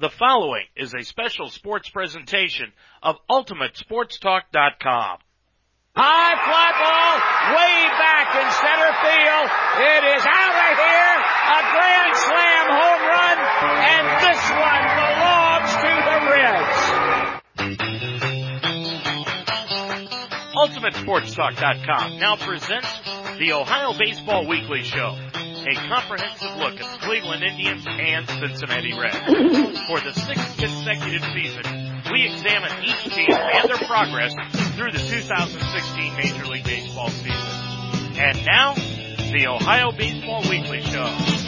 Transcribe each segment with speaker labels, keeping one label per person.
Speaker 1: The following is a special sports presentation of UltimateSportsTalk.com.
Speaker 2: High fly ball, way back in center field. It is out of here. A grand slam home run, and this one belongs to
Speaker 1: the Reds. UltimateSportsTalk.com now presents the Ohio Baseball Weekly Show a comprehensive look at the Cleveland Indians and Cincinnati Reds. For the sixth consecutive season, we examine each team and their progress through the 2016 Major League Baseball season. And now, the Ohio Baseball Weekly Show.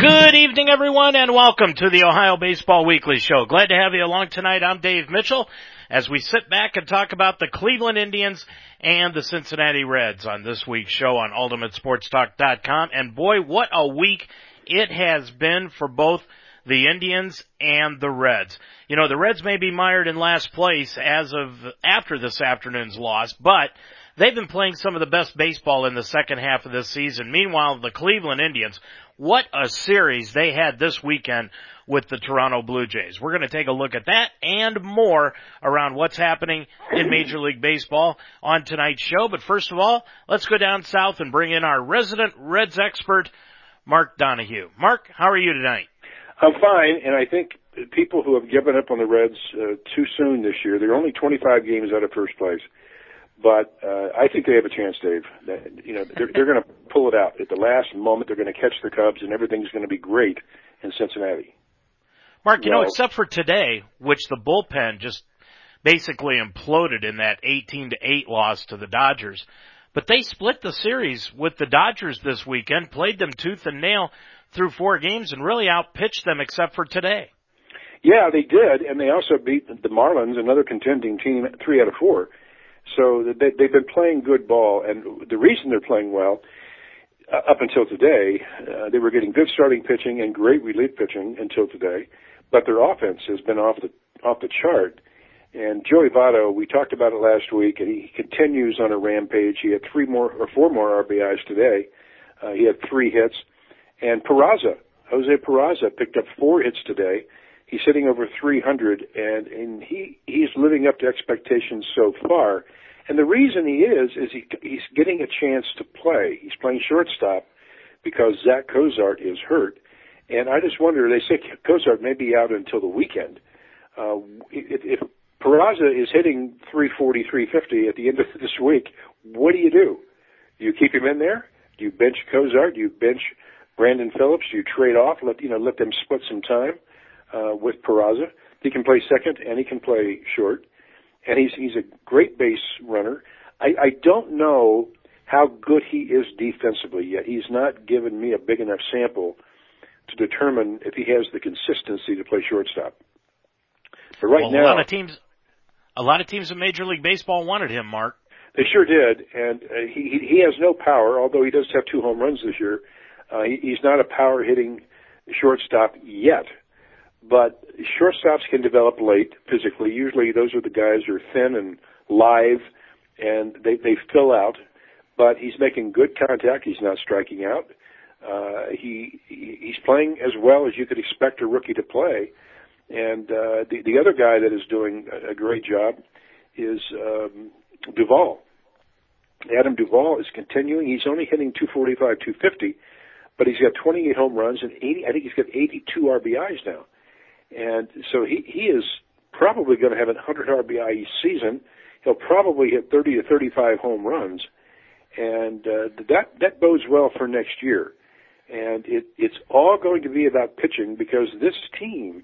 Speaker 1: Good evening, everyone, and welcome to the Ohio Baseball Weekly Show. Glad to have you along tonight. I'm Dave Mitchell, as we sit back and talk about the Cleveland Indians and the Cincinnati Reds on this week's show on UltimateSportsTalk.com. And boy, what a week it has been for both the Indians and the Reds. You know, the Reds may be mired in last place as of after this afternoon's loss, but they've been playing some of the best baseball in the second half of this season. Meanwhile, the Cleveland Indians, what a series they had this weekend with the Toronto Blue Jays. We're going to take a look at that and more around what's happening in Major League Baseball on tonight's show. But first of all, let's go down south and bring in our resident Reds expert, Mark Donahue. Mark, how are you tonight?
Speaker 3: I'm fine, and I think people who have given up on the Reds uh, too soon this year, they're only 25 games out of first place. But uh, I think they have a chance, Dave. That, you know, they're, they're going to pull it out at the last moment. They're going to catch the Cubs, and everything's going to be great in Cincinnati.
Speaker 1: Mark, you well, know, except for today, which the bullpen just basically imploded in that 18 to 8 loss to the Dodgers. But they split the series with the Dodgers this weekend, played them tooth and nail through four games and really outpitched them except for today.
Speaker 3: Yeah, they did, and they also beat the Marlins, another contending team, three out of four. So they, they've been playing good ball, and the reason they're playing well, uh, up until today, uh, they were getting good starting pitching and great relief pitching until today but their offense has been off the off the chart. And Joey Votto, we talked about it last week, and he continues on a rampage. He had three more or four more RBIs today. Uh, he had three hits, and Peraza, Jose Peraza, picked up four hits today. He's hitting over 300, and and he he's living up to expectations so far. And the reason he is is he he's getting a chance to play. He's playing shortstop because Zach Cozart is hurt, and I just wonder, they say Cozart may be out until the weekend. Uh, if, Peraza is hitting 340, 350 at the end of this week, what do you do? Do you keep him in there? Do you bench Cozart? Do you bench Brandon Phillips? Do you trade off? Let you know, let them split some time with Peraza. He can play second and he can play short, and he's he's a great base runner. I, I don't know how good he is defensively yet. He's not given me a big enough sample to determine if he has the consistency to play shortstop. But right
Speaker 1: well,
Speaker 3: now,
Speaker 1: a lot of teams, a lot of teams in Major League Baseball wanted him, Mark.
Speaker 3: They sure did, and uh, he he has no power. Although he does have two home runs this year, uh, he, he's not a power hitting shortstop yet. But shortstops can develop late physically. Usually, those are the guys who are thin and live, and they they fill out. But he's making good contact. He's not striking out. Uh, he he's playing as well as you could expect a rookie to play. And uh, the the other guy that is doing a, great job is um, Duvall. Adam Duvall is continuing. He's only hitting 245, 250, but he's got 28 home runs and 80. I think he's got 82 RBIs now, and so he he is probably going to have a 100 RBI season. He'll probably hit 30 to 35 home runs, and uh, that that bodes well for next year and it, it's all going to be about pitching because this team,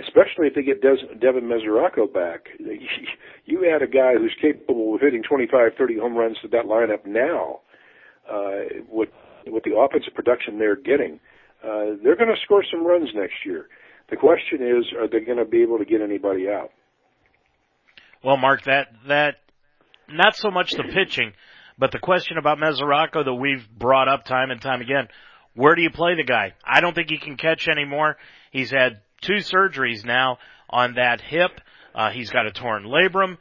Speaker 3: especially if they get Des, Devin Mesoraco back, you add a guy who's capable of hitting 25, 30 home runs to that lineup now, uh, with with the offensive production they're getting, uh, they're going to score some runs next year. The question is, are they going to be able to get anybody out?
Speaker 1: Well, Mark, that that not so much the pitching, but the question about Mesoraco that we've brought up time and time again where do you play the guy? I don't think he can catch anymore. He's had two surgeries now on that hip. Uh, he's got a torn labrum,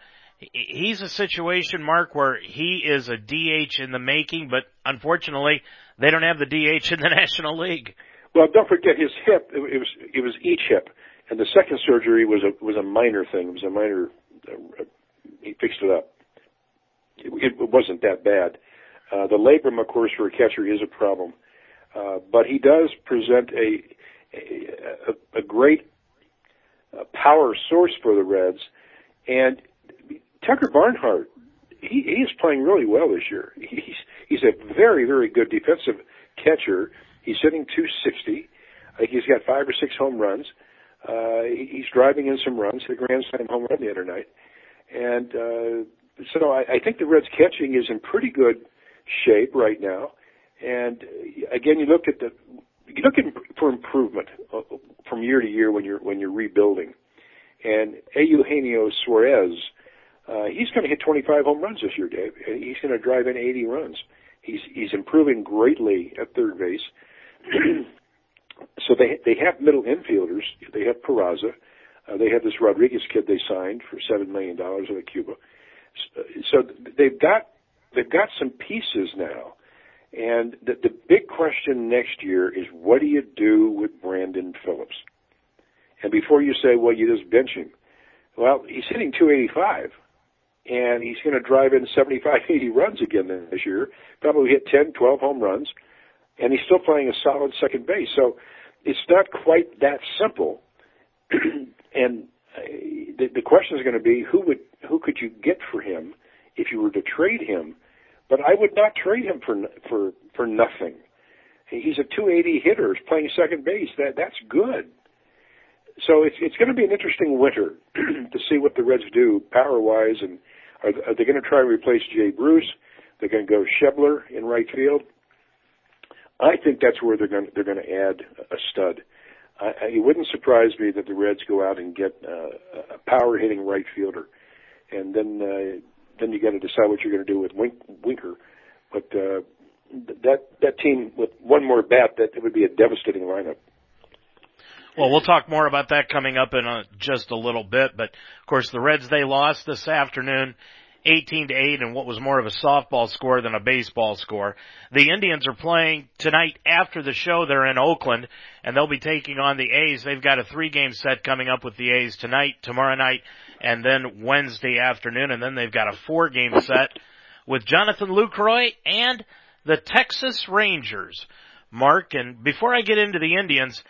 Speaker 1: he's a situation, Mark, where he is a DH in the making, but unfortunately, they don't have the DH in the National League.
Speaker 3: Well, don't forget his hip. It was it was each hip, and the second surgery was a was a minor thing. It was a minor. Uh, he fixed it up. It, it wasn't that bad. Uh, the labrum, of course, for a catcher is a problem, uh, but he does present a a, a great uh, power source for the Reds, and Tucker Barnhart, he, he is playing really well this year. He's he's a very very good defensive catcher. He's hitting 260. I think he's got five or six home runs. Uh, he's driving in some runs. The grand slam home run the other night, and uh, so I, I think the Reds catching is in pretty good shape right now. And uh, again, you look at the you look for improvement uh, from year to year when you're when you're rebuilding. And Eugenio Suarez, uh, he's going to hit 25 home runs this year, Dave. He's going to drive in 80 runs. He's he's improving greatly at third base. so they they have middle infielders. They have Peraza. Uh, they have this Rodriguez kid they signed for seven million dollars out of Cuba. So they've got they've got some pieces now. And the, the big question next year is what do you do with Brandon Phillips? And before you say, well, you just bench him. Well, he's hitting 285 and he's going to drive in 75, 80 runs again this year. Probably hit 10, 12 home runs, and he's still playing a solid second base. So it's not quite that simple. and uh, the, the question is going to be who would who could you get for him if you were to trade him? But I would not trade him for for for nothing. He's a 280 hitter, playing second base. That that's good. So it's it's going to be an interesting winter to see what the Reds do power wise and are, are they going to try and replace Jay Bruce? They're going to go Schebler in right field. I think that's where they're going to, they're going to add a stud. I, it wouldn't surprise me that the Reds go out and get uh, a power hitting right fielder, and then uh, then you got to decide what you're going to do with Wink, Winker. But uh, that that team with one more bat, that it would be a devastating lineup.
Speaker 1: Well, we'll talk more about that coming up in a, just a little bit. But of course, the Reds they lost this afternoon, 18 to 8, and what was more of a softball score than a baseball score. The Indians are playing tonight after the show. They're in Oakland, and they'll be taking on the A's. They've got a three-game set coming up with the A's tonight, tomorrow night, and then Wednesday afternoon, and then they've got a four-game set with Jonathan Lucroy and the Texas Rangers. Mark, and before I get into the Indians,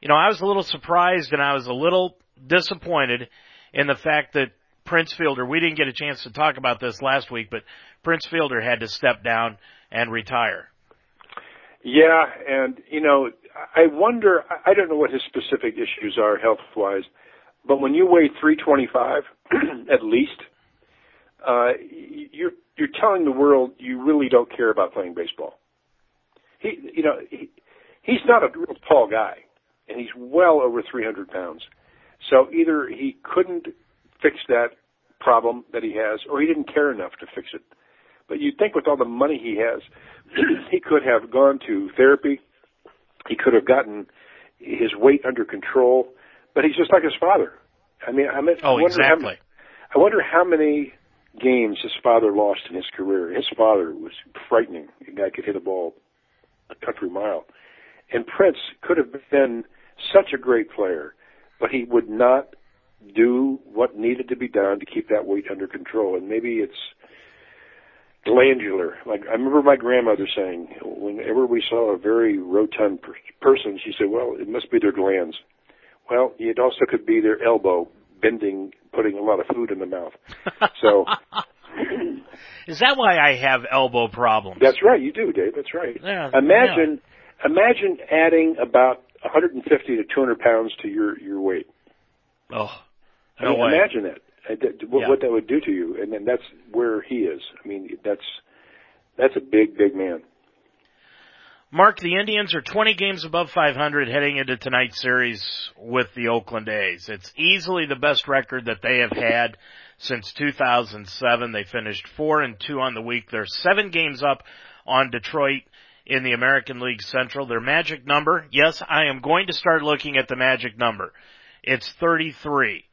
Speaker 1: you know, I was a little surprised and I was a little disappointed in the fact that Prince Fielder, we didn't get a chance to talk about this last week, but Prince Fielder had to step down and retire.
Speaker 3: Yeah, and you know, I wonder. I don't know what his specific issues are health wise, but when you weigh 325 at least, uh, you're you're telling the world you really don't care about playing baseball. He, you know, he, he's not a real tall guy and he's well over 300 pounds. So either he couldn't fix that problem that he has, or he didn't care enough to fix it. But you'd think with all the money he has, he could have gone to therapy. He could have gotten his weight under control. But he's just like his father. I mean, I mean,
Speaker 1: oh,
Speaker 3: I
Speaker 1: exactly.
Speaker 3: How, I wonder how many games his father lost in his career. His father was frightening. A guy could hit a ball a country mile. And Prince could have been such a great player, but he would not do what needed to be done to keep that weight under control. And maybe it's glandular. Like I remember my grandmother saying, whenever we saw a very rotund per- person, she said, "Well, it must be their glands." Well, it also could be their elbow bending, putting a lot of food in the mouth. So.
Speaker 1: Is that why I have elbow problems?
Speaker 3: That's right, you do, Dave. That's right.
Speaker 1: Yeah,
Speaker 3: imagine, yeah. imagine adding about 150 to 200 pounds to your your weight.
Speaker 1: Oh,
Speaker 3: I mean,
Speaker 1: way.
Speaker 3: imagine that. Uh, what,
Speaker 1: yeah.
Speaker 3: what that would do to you, and then that's where he is. I mean, that's that's a big, big man.
Speaker 1: Mark, the Indians are 20 games above 500 heading into tonight's series with the Oakland A's. It's easily the best record that they have had since 2007. They finished 4 and 2 on the week. They're 7 games up on Detroit in the American League Central. Their magic number, yes, I am going to start looking at the magic number. It's 33.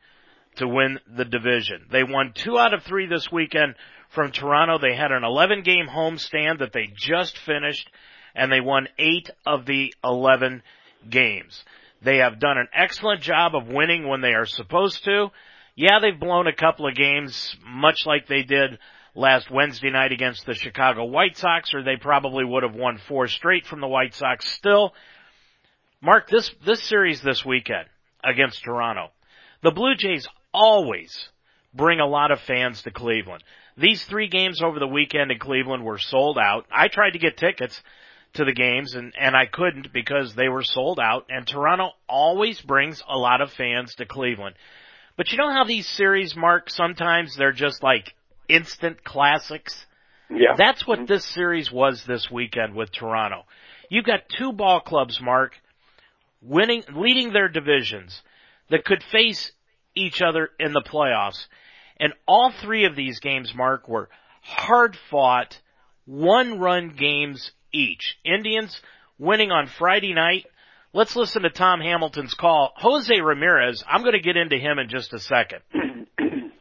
Speaker 1: To win the division. They won two out of three this weekend from Toronto. They had an 11 game homestand that they just finished and they won eight of the 11 games. They have done an excellent job of winning when they are supposed to. Yeah, they've blown a couple of games, much like they did last Wednesday night against the Chicago White Sox, or they probably would have won four straight from the White Sox still. Mark, this, this series this weekend against Toronto, the Blue Jays always bring a lot of fans to Cleveland. These three games over the weekend in Cleveland were sold out. I tried to get tickets to the games and, and I couldn't because they were sold out and Toronto always brings a lot of fans to Cleveland. But you know how these series, Mark, sometimes they're just like instant classics?
Speaker 3: Yeah.
Speaker 1: That's what this series was this weekend with Toronto. You've got two ball clubs, Mark, winning, leading their divisions that could face each other in the playoffs. And all three of these games, Mark, were hard fought, one run games each. Indians winning on Friday night. Let's listen to Tom Hamilton's call. Jose Ramirez, I'm going to get into him in just a second.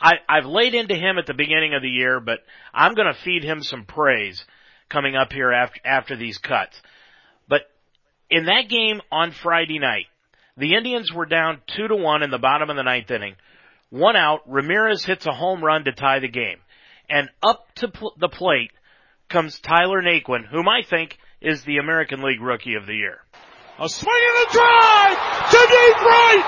Speaker 1: I, I've laid into him at the beginning of the year, but I'm going to feed him some praise coming up here after, after these cuts. But in that game on Friday night, the Indians were down two to one in the bottom of the ninth inning. One out, Ramirez hits a home run to tie the game. And up to pl- the plate comes Tyler Naquin, whom I think is the American League Rookie of the Year.
Speaker 4: A swing and a drive to deep right.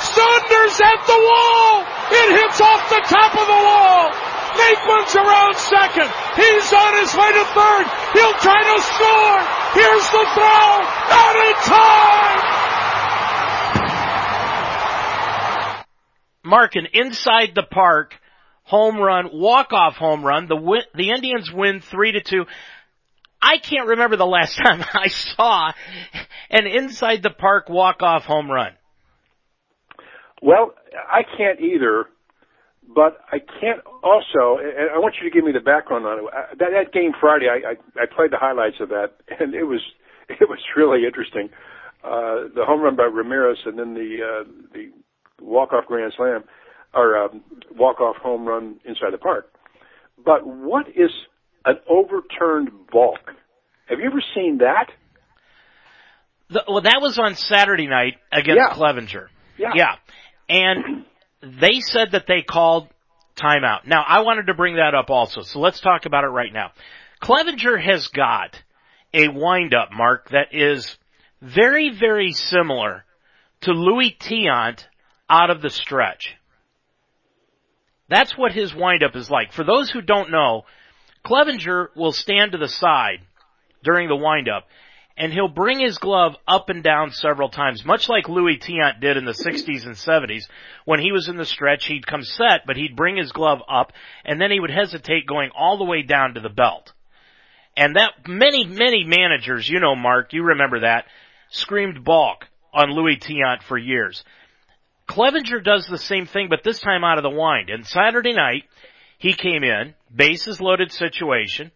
Speaker 4: Saunders at the wall. It hits off the top of the wall. Naquin's around second. He's on his way to third. He'll try to score. Here's the throw. Out in time.
Speaker 1: Mark, an inside the park home run, walk off home run. The win, the Indians win three to two. I can't remember the last time I saw an inside the park walk off home run.
Speaker 3: Well, I can't either, but I can't also, and I want you to give me the background on it. That, that game Friday, I, I, I played the highlights of that, and it was, it was really interesting. Uh, the home run by Ramirez and then the, uh, the walk-off grand slam or um, walk-off home run inside the park. But what is an overturned balk? Have you ever seen that?
Speaker 1: The, well, that was on Saturday night against
Speaker 3: Yeah.
Speaker 1: Clevinger.
Speaker 3: Yeah.
Speaker 1: Yeah. And they said that they called timeout. Now, I wanted to bring that up also, so let's talk about it right now. Clevinger has got a wind-up, Mark, that is very, very similar to Louis Tiant out of the stretch. That's what his windup is like. For those who don't know, Clevinger will stand to the side during the windup and he'll bring his glove up and down several times, much like Louis Tiant did in the 60s and 70s. When he was in the stretch, he'd come set, but he'd bring his glove up and then he would hesitate going all the way down to the belt. And that many, many managers, you know Mark, you remember that, screamed balk on Louis Tiant for years. Clevinger does the same thing, but this time out of the wind. And Saturday night, he came in, bases loaded situation.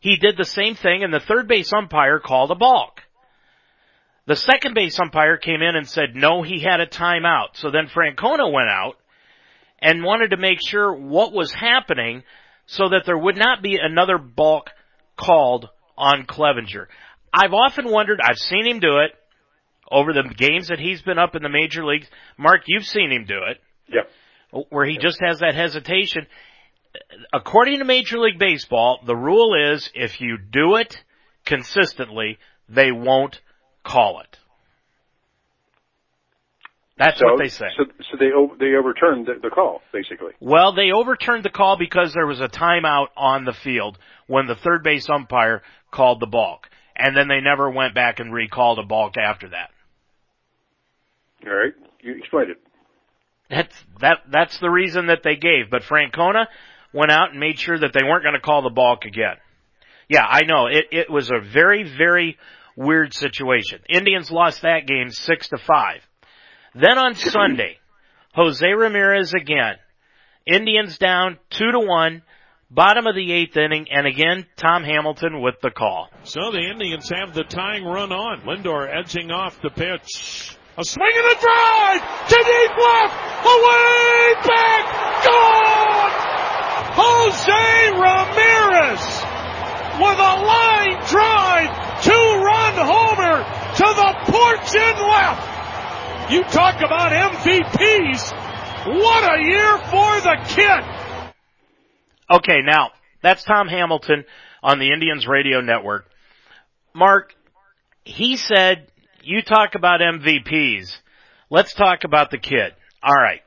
Speaker 1: He did the same thing and the third base umpire called a balk. The second base umpire came in and said no, he had a timeout. So then Francona went out and wanted to make sure what was happening so that there would not be another balk called on Clevinger. I've often wondered, I've seen him do it over the games that he's been up in the major leagues. Mark, you've seen him do it
Speaker 3: Yeah.
Speaker 1: where he just has that hesitation. According to Major League Baseball, the rule is if you do it consistently, they won't call it. That's
Speaker 3: So,
Speaker 1: what they say.
Speaker 3: so, so they they overturned the, the call basically.
Speaker 1: Well, they overturned the call because there was a timeout on the field when the third base umpire called the balk. And then they never went back and recalled a balk after that.
Speaker 3: All right, you explained it.
Speaker 1: That's that that's the reason that they gave. But Francona went out and made sure that they weren't going to call the balk again. Yeah, I know. It it was a very, very weird situation. Indians lost that game six to five. Then on Sunday, Jose Ramirez again. Indians down two to one, bottom of the eighth inning, and again Tom Hamilton with the call.
Speaker 4: So the Indians have the tying run on. Lindor edging off the pitch. A swing and a drive to deep left, away back, gone! Jose Ramirez with a line drive, two-run homer to the porch and left. You talk about MVPs. What a year for the kid.
Speaker 1: Okay, now that's Tom Hamilton on the Indians radio network. Mark, he said you talk about MVPs. Let's talk about the kid. All right.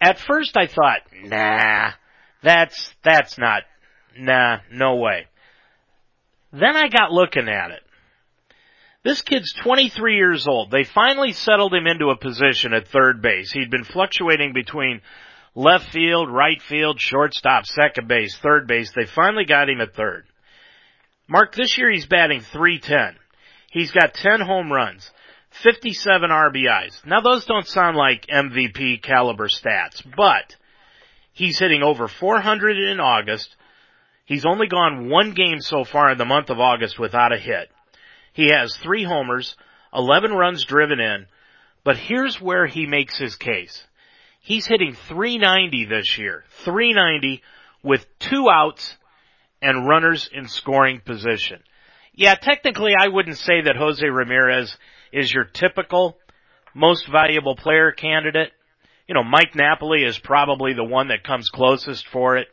Speaker 1: At first I thought, nah, that's, that's not, nah, no way. Then I got looking at it. This kid's 23 years old. They finally settled him into a position at third base. He'd been fluctuating between left field, right field, shortstop, second base, third base. They finally got him at third. Mark, this year he's batting 310. He's got 10 home runs, 57 RBIs. Now those don't sound like MVP caliber stats, but he's hitting over 400 in August. He's only gone one game so far in the month of August without a hit. He has three homers, 11 runs driven in, but here's where he makes his case. He's hitting 390 this year, 390 with two outs and runners in scoring position. Yeah, technically I wouldn't say that Jose Ramirez is your typical most valuable player candidate. You know, Mike Napoli is probably the one that comes closest for it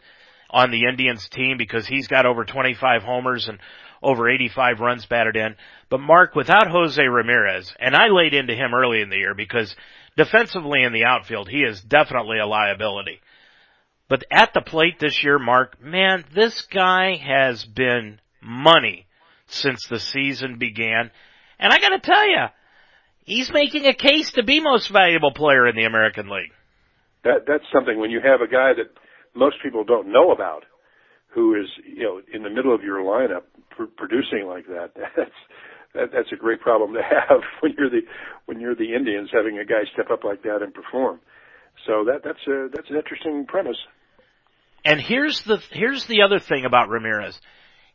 Speaker 1: on the Indians team because he's got over 25 homers and over 85 runs batted in. But Mark, without Jose Ramirez, and I laid into him early in the year because defensively in the outfield, he is definitely a liability. But at the plate this year, Mark, man, this guy has been money since the season began. And I gotta tell you, he's making a case to be most valuable player in the American League.
Speaker 3: That that's something when you have a guy that most people don't know about, who is you know in the middle of your lineup pr- producing like that. That's that, that's a great problem to have when you're the when you're the Indians having a guy step up like that and perform. So that that's a that's an interesting premise.
Speaker 1: And here's the here's the other thing about Ramirez.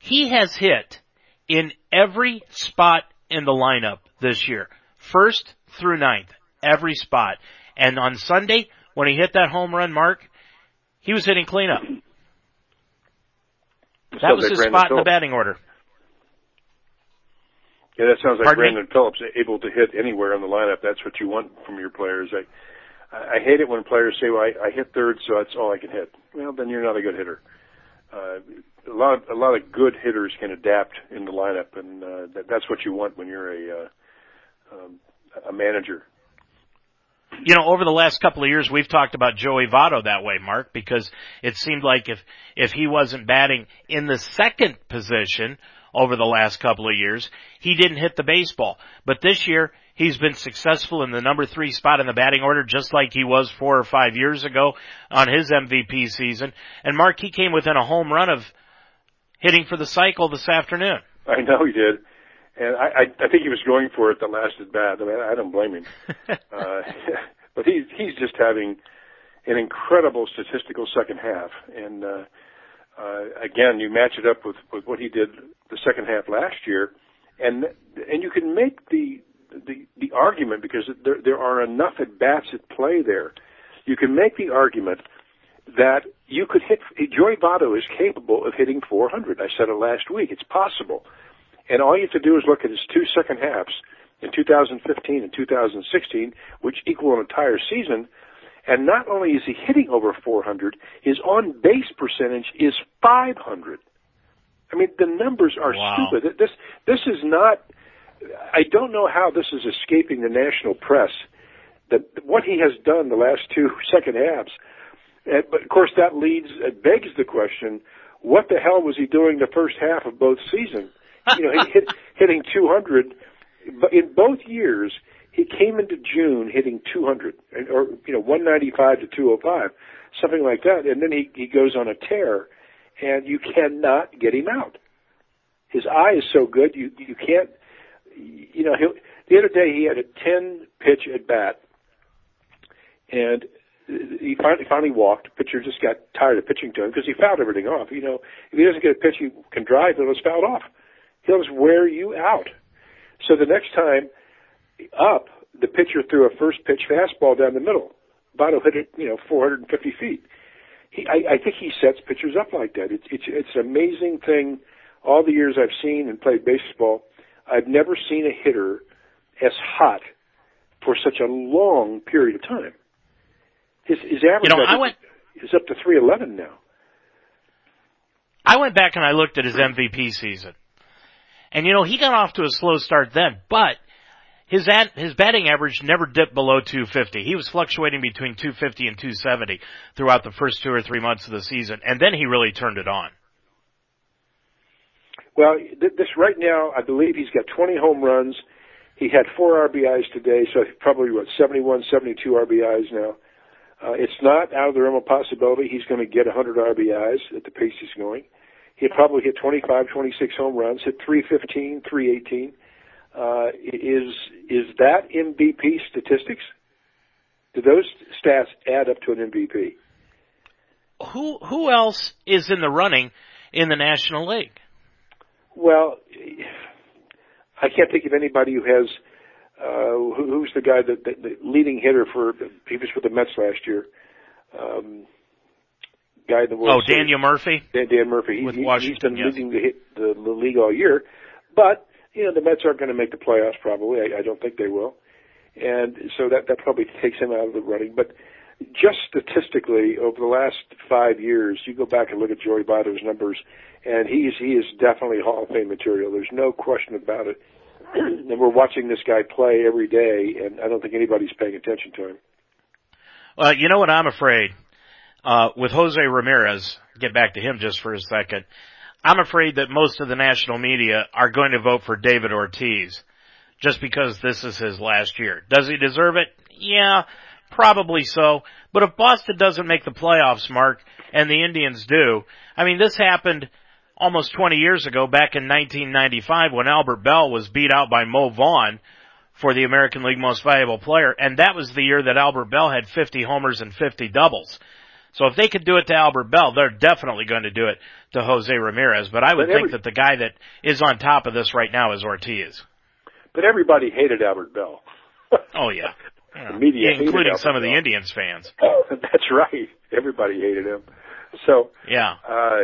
Speaker 1: He has hit in every spot in the lineup this year. First through ninth. Every spot. And on Sunday, when he hit that home run mark, he was hitting cleanup. That was his spot in the batting order.
Speaker 3: Yeah, that sounds like
Speaker 1: Pardon
Speaker 3: Brandon Phillips able to hit anywhere in the lineup. That's what you want from your players. I I hate it when players say, "Well, I, I hit third, so that's all I can hit." Well, then you're not a good hitter. Uh, a lot a lot of good hitters can adapt in the lineup, and uh, that, that's what you want when you're a uh, um, a manager.
Speaker 1: You know, over the last couple of years, we've talked about Joey Votto that way, Mark, because it seemed like if if he wasn't batting in the second position over the last couple of years, he didn't hit the baseball. But this year, he's been successful in the number three spot in the batting order, just like he was four or five years ago on his MVP season. And Mark, he came within a home run of hitting for the cycle this afternoon.
Speaker 3: I know he did, and I, I, I think he was going for it the last at bat. I mean, I don't blame him. uh, but he's he's just having an incredible statistical second half, and uh, uh, again, you match it up with with what he did the second half last year, and and you can make the the the argument because there there are enough at bats at play there. You can make the argument that you could hit. Joey Votto is capable of hitting 400. I said it last week. It's possible, and all you have to do is look at his two second halves in 2015 and 2016, which equal an entire season. And not only is he hitting over 400, his on base percentage is 500. I mean, the numbers are
Speaker 1: wow.
Speaker 3: stupid. This this is not. I don't know how this is escaping the national press. That what he has done the last two second halves but of course, that leads, it begs the question: What the hell was he doing the first half of both seasons? You know, he hit, hitting 200, but in both years he came into June hitting 200, or you know, 195 to 205, something like that, and then he he goes on a tear, and you cannot get him out. His eye is so good, you you can't. You know, he, the other day he had a 10 pitch at bat, and he finally finally walked. Pitcher just got tired of pitching to him because he fouled everything off. You know, if he doesn't get a pitch he can drive, then it's fouled off. He'll just wear you out. So the next time up, the pitcher threw a first pitch fastball down the middle. Votto hit it, you know, 450 feet. He, I, I think he sets pitchers up like that. It's it's it's an amazing thing. All the years I've seen and played baseball, I've never seen a hitter as hot for such a long period of time. His his average
Speaker 1: you know, I went,
Speaker 3: is up to 311 now.
Speaker 1: I went back and I looked at his MVP season. And you know, he got off to a slow start then, but his ad, his batting average never dipped below 250. He was fluctuating between 250 and 270 throughout the first two or three months of the season, and then he really turned it on.
Speaker 3: Well, this right now, I believe he's got 20 home runs. He had four RBIs today, so probably what 71, 72 RBIs now. Uh, it's not out of the realm of possibility he's going to get 100 RBIs at the pace he's going. He'll probably hit 25, 26 home runs, hit 315, 318. Uh, is is that MVP statistics? Do those stats add up to an MVP?
Speaker 1: Who who else is in the running in the National League?
Speaker 3: Well, I can't think of anybody who has uh, who, who's the guy that the, the leading hitter for he was with the Mets last year. Um, guy in the World
Speaker 1: Oh, Daniel Murphy.
Speaker 3: Dan, Dan Murphy. He,
Speaker 1: with
Speaker 3: he,
Speaker 1: Washington,
Speaker 3: he's been
Speaker 1: yes.
Speaker 3: leading the, hit, the the league all year, but you know the Mets aren't going to make the playoffs. Probably, I, I don't think they will, and so that that probably takes him out of the running. But just statistically, over the last five years, you go back and look at Joey Votto's numbers, and he's he is definitely Hall of Fame material. There's no question about it. and we're watching this guy play every day, and I don't think anybody's paying attention to him.
Speaker 1: Well, you know what I'm afraid? Uh, with Jose Ramirez, get back to him just for a second. I'm afraid that most of the national media are going to vote for David Ortiz just because this is his last year. Does he deserve it? Yeah, probably so. But if Boston doesn't make the playoffs, Mark, and the Indians do, I mean, this happened almost 20 years ago back in 1995 when Albert Belle was beat out by Mo Vaughn for the American League Most Valuable Player, and that was the year that Albert Belle had 50 homers and 50 doubles. So if they could do it to Albert Belle, they're definitely going to do it to Jose Ramirez. But I would
Speaker 3: But
Speaker 1: think
Speaker 3: every-
Speaker 1: that the guy that is on top of this right now is Ortiz.
Speaker 3: But everybody hated Albert Belle.
Speaker 1: Oh yeah. Yeah.
Speaker 3: The media hated
Speaker 1: including some of the. Indians fans.
Speaker 3: Oh, that's right. Everybody hated him. So
Speaker 1: Yeah.
Speaker 3: uh,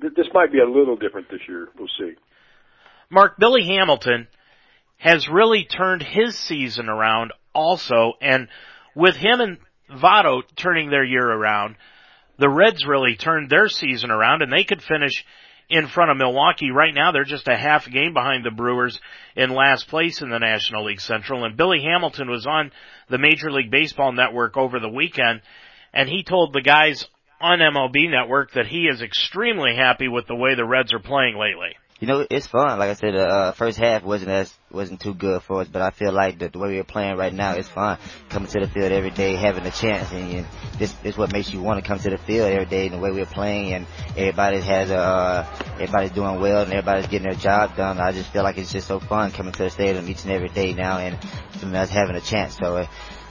Speaker 3: th- this might be a little different this year. We'll see.
Speaker 1: Mark, Billy Hamilton has really turned his season around also, and with him and Votto turning their year around, the Reds really turned their season around and they could finish in front of Milwaukee. Right now they're just a half game behind the Brewers in last place in the National League Central and Billy Hamilton was on the Major League Baseball Network over the weekend and he told the guys on MLB Network that he is extremely happy with the way the Reds are playing lately.
Speaker 5: You know, it's fun. Like I said, the uh, first half wasn't as wasn't too good for us, but I feel like the, the way we're playing right now is fun. Coming to the field every day, having a chance, and, this is what makes you want to come to the field every day. And the way we're playing, and everybody has a, uh, everybody's doing well, and everybody's getting their job done. I just feel like it's just so fun coming to the stadium each and every day now, and and us having a chance. So, uh,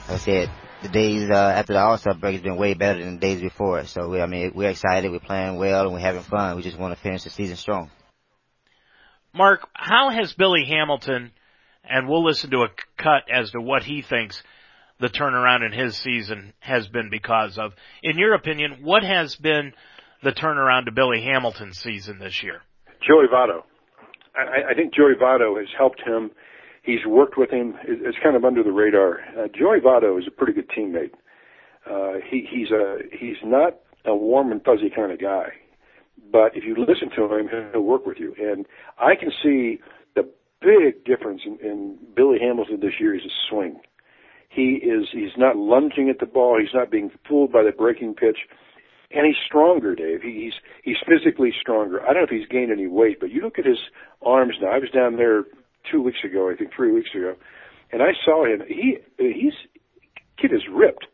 Speaker 5: like I said, the days uh, after the All Star break has been way better than the days before. So, we, I mean, we're excited, we're playing well, and we're having fun. We just want to finish the season strong.
Speaker 1: Mark, how has Billy Hamilton, and we'll listen to a cut as to what he thinks the turnaround in his season has been because of. In your opinion, what has been the turnaround to Billy Hamilton's season this year?
Speaker 3: Joey Votto. I, I think Joey Votto has helped him. He's worked with him. It's kind of under the radar. Uh, Joey Votto is a pretty good teammate. Uh, he, he's a he's not a warm and fuzzy kind of guy, but if you listen to him, he'll work with you. And I can see the big difference in, in Billy Hamilton this year is his swing. He is he's not lunging at the ball. He's not being fooled by the breaking pitch. And he's stronger, Dave. He's he's physically stronger. I don't know if he's gained any weight, but you look at his arms now. I was down there two weeks ago, I think three weeks ago, and I saw him. He he's kid is ripped.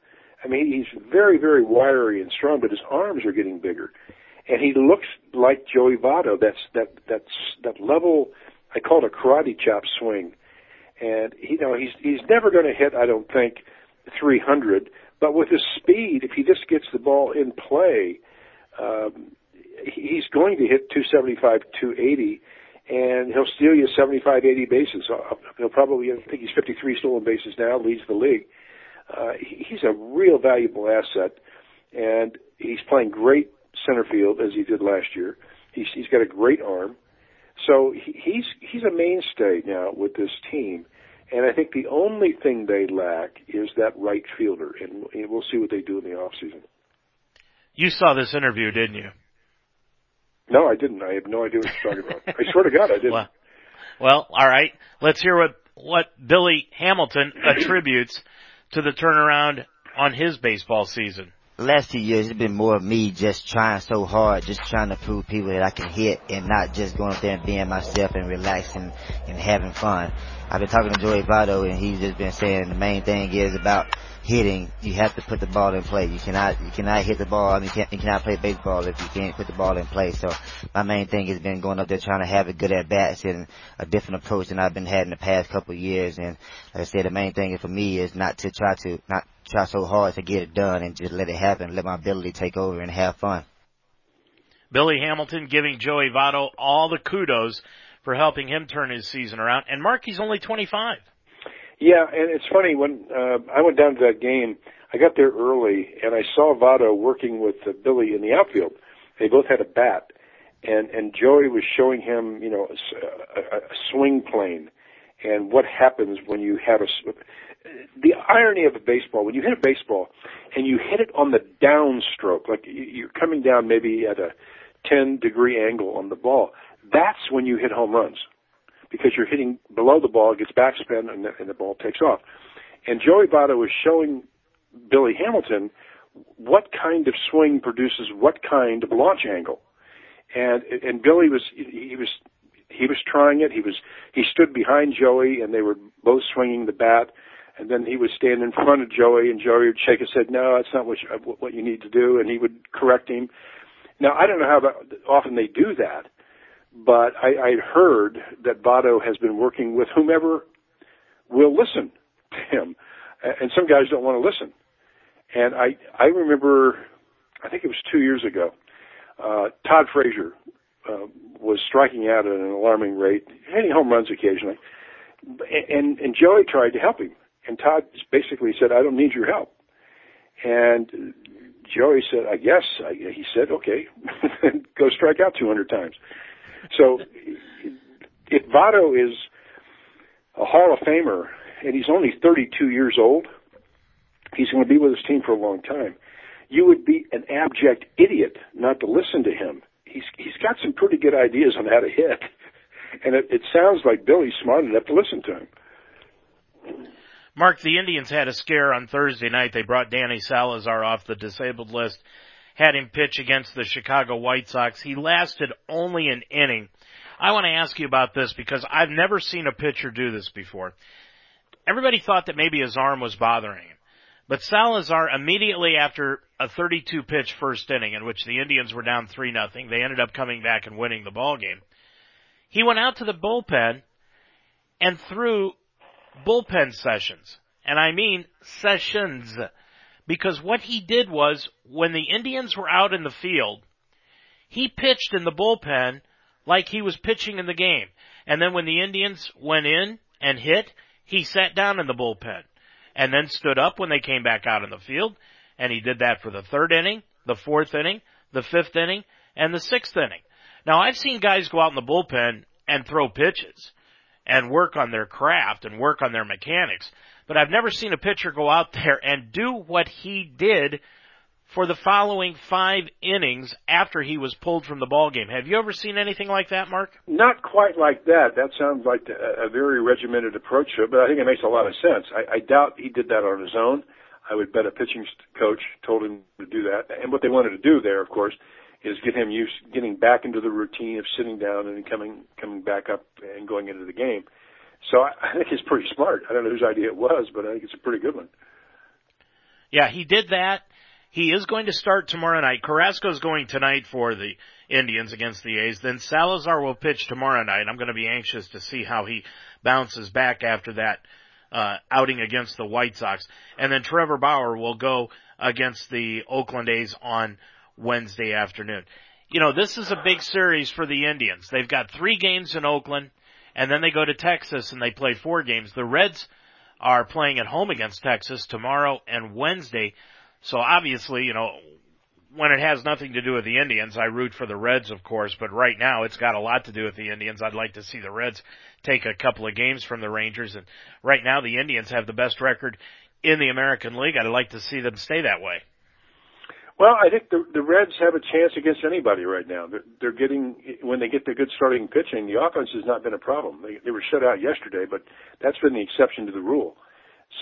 Speaker 3: I mean, he's very very wiry and strong, but his arms are getting bigger, and he looks like Joey Votto. That's that that's that level. I call it a karate chop swing, and you know he's he's never going to hit. I don't think 300, but with his speed, if he just gets the ball in play, um, he's going to hit 275, 280, and he'll steal you 75, 80 bases. He'll probably, I think he's 53 stolen bases now, leads the league. Uh, he's a real valuable asset, and he's playing great center field as he did last year. He's he's got a great arm, so he's he's a mainstay now with this team. And I think the only thing they lack is that right fielder, and we'll see what they do in the off season.
Speaker 1: You saw this interview, didn't you?
Speaker 3: No, I didn't. I have no idea what you're talking about. I swear to God, I didn't.
Speaker 1: Well, well, all right. Let's hear what what Billy Hamilton attributes to the turnaround on his baseball season.
Speaker 5: The last two years, it's been more of me just trying so hard, just trying to prove people that I can hit and not just going up there and being myself and relaxing and having fun. I've been talking to Joey Votto and he's just been saying the main thing is about hitting, you have to put the ball in play. You cannot, you cannot hit the ball. I mean, you, can't, you cannot play baseball if you can't put the ball in play. So my main thing has been going up there trying to have a good at bats and a different approach than I've been had in the past couple of years. And like I said, the main thing for me is not to try to, not try so hard to get it done and just let it happen, let my ability take over and have fun.
Speaker 1: Billy Hamilton giving Joey Votto all the kudos for helping him turn his season around. And Mark, he's only 25.
Speaker 3: Yeah, and it's funny when uh, I went down to that game. I got there early, and I saw Votto working with uh, Billy in the outfield. They both had a bat, and and Joey was showing him, you know, a, a, a swing plane, and what happens when you have a. The irony of a baseball, when you hit a baseball and you hit it on the downstroke, like you're coming down maybe at a 10 degree angle on the ball, that's when you hit home runs because you're hitting below the ball, it gets backspin, and the, and the ball takes off. And Joey Votto was showing Billy Hamilton what kind of swing produces what kind of launch angle. And and Billy was he was he was trying it. He was he stood behind Joey, and they were both swinging the bat. And then he would stand in front of Joey, and Joey would shake his head, "No, that's not what you, what you need to do," and he would correct him. Now I don't know how often they do that, but I, I heard that Votto has been working with whomever will listen to him, and some guys don't want to listen. And I I remember, I think it was two years ago, uh, Todd Frazier uh, was striking out at an alarming rate, hitting home runs occasionally, and and Joey tried to help him, and Todd basically said, "I don't need your help," and Joey said, "I guess." I, he said, "Okay, go strike out 200 times." So if Votto is a Hall of Famer and he's only 32 years old, he's going to be with his team for a long time. You would be an abject idiot not to listen to him. He's he's got some pretty good ideas on how to hit, and it, it sounds like Billy's smart enough to listen to him.
Speaker 1: Mark, the Indians had a scare on Thursday night. They brought Danny Salazar off the disabled list had him pitch against the Chicago White Sox. He lasted only an inning. I want to ask you about this because I've never seen a pitcher do this before. Everybody thought that maybe his arm was bothering him. But Salazar immediately after a 32 pitch first inning in which the Indians were down 3 nothing, they ended up coming back and winning the ball game. He went out to the bullpen and threw bullpen sessions. And I mean sessions because what he did was when the Indians were out in the field, he pitched in the bullpen like he was pitching in the game. And then when the Indians went in and hit, he sat down in the bullpen and then stood up when they came back out in the field. And he did that for the third inning, the fourth inning, the fifth inning, and the sixth inning. Now I've seen guys go out in the bullpen and throw pitches and work on their craft and work on their mechanics but I've never seen a pitcher go out there and do what he did for the following five innings after he was pulled from the ball game. Have you ever seen anything like that, Mark?
Speaker 3: Not quite like that. That sounds like a, very regimented approach to it, but I think it makes a lot of sense. I, I doubt he did that on his own. I would bet a pitching coach told him to do that. And what they wanted to do there, of course, is get him used, getting back into the routine of sitting down and coming, coming back up and going into the game. So I, I think it's pretty smart. I don't know whose idea it was, but I think it's a pretty good one.
Speaker 1: Yeah, he did that. He is going to start tomorrow night. Carrasco is going tonight for the Indians against the A's. Then Salazar will pitch tomorrow night. I'm going to be anxious to see how he bounces back after that uh, outing against the White Sox. And then Trevor Bauer will go against the Oakland A's on Wednesday afternoon. you know, this is a big series for the Indians. They've got three games in Oakland, and then they go to Texas and they play four games. The Reds are playing at home against Texas tomorrow and Wednesday. So obviously, you know, when it has nothing to do with the Indians, I root for the Reds, of course, but right now it's got a lot to do with the Indians. I'd like to see the Reds take a couple of games from the Rangers, and right now the Indians have the best record in the American League. I'd like to see them stay that way.
Speaker 3: Well, I think the the Reds have a chance against anybody right now. They're, they're getting when they get the good starting pitching, the offense has not been a problem. They, they were shut out yesterday, but that's been the exception to the rule.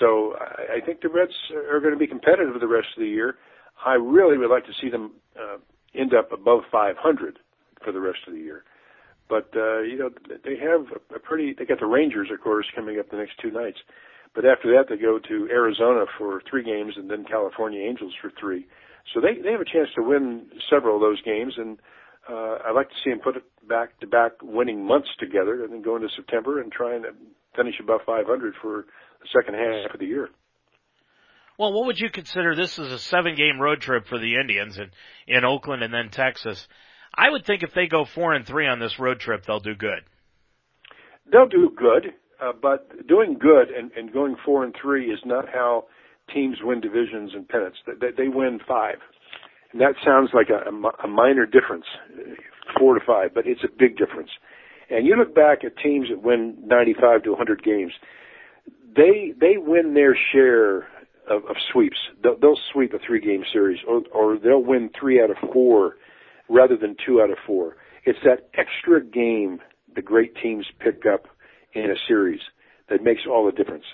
Speaker 3: So I, I think the Reds are going to be competitive the rest of the year. I really would like to see them uh, end up above 500 for the rest of the year. But uh, you know they have a pretty. They got the Rangers, of course, coming up the next two nights. But after that, they go to Arizona for three games, and then California Angels for three. So they they have a chance to win several of those games, and uh, I'd like to see them put it back to back winning months together, and then go into September and try and finish above 500 for the second half of the year.
Speaker 1: Well, what would you consider? This is a seven game road trip for the Indians in, in Oakland and then Texas. I would think if they go four and three on this road trip, they'll do good.
Speaker 3: They'll do good, uh, but doing good and, and going four and three is not how teams win divisions and pennants. They, they win five. And that sounds like a, a minor difference, four to five, but it's a big difference. And you look back at teams that win 95 to 100 games, they they win their share of, of sweeps. They'll, they'll sweep a three game series, or, or they'll win three out of four rather than two out of four. It's that extra game the great teams pick up in a series that makes all the difference.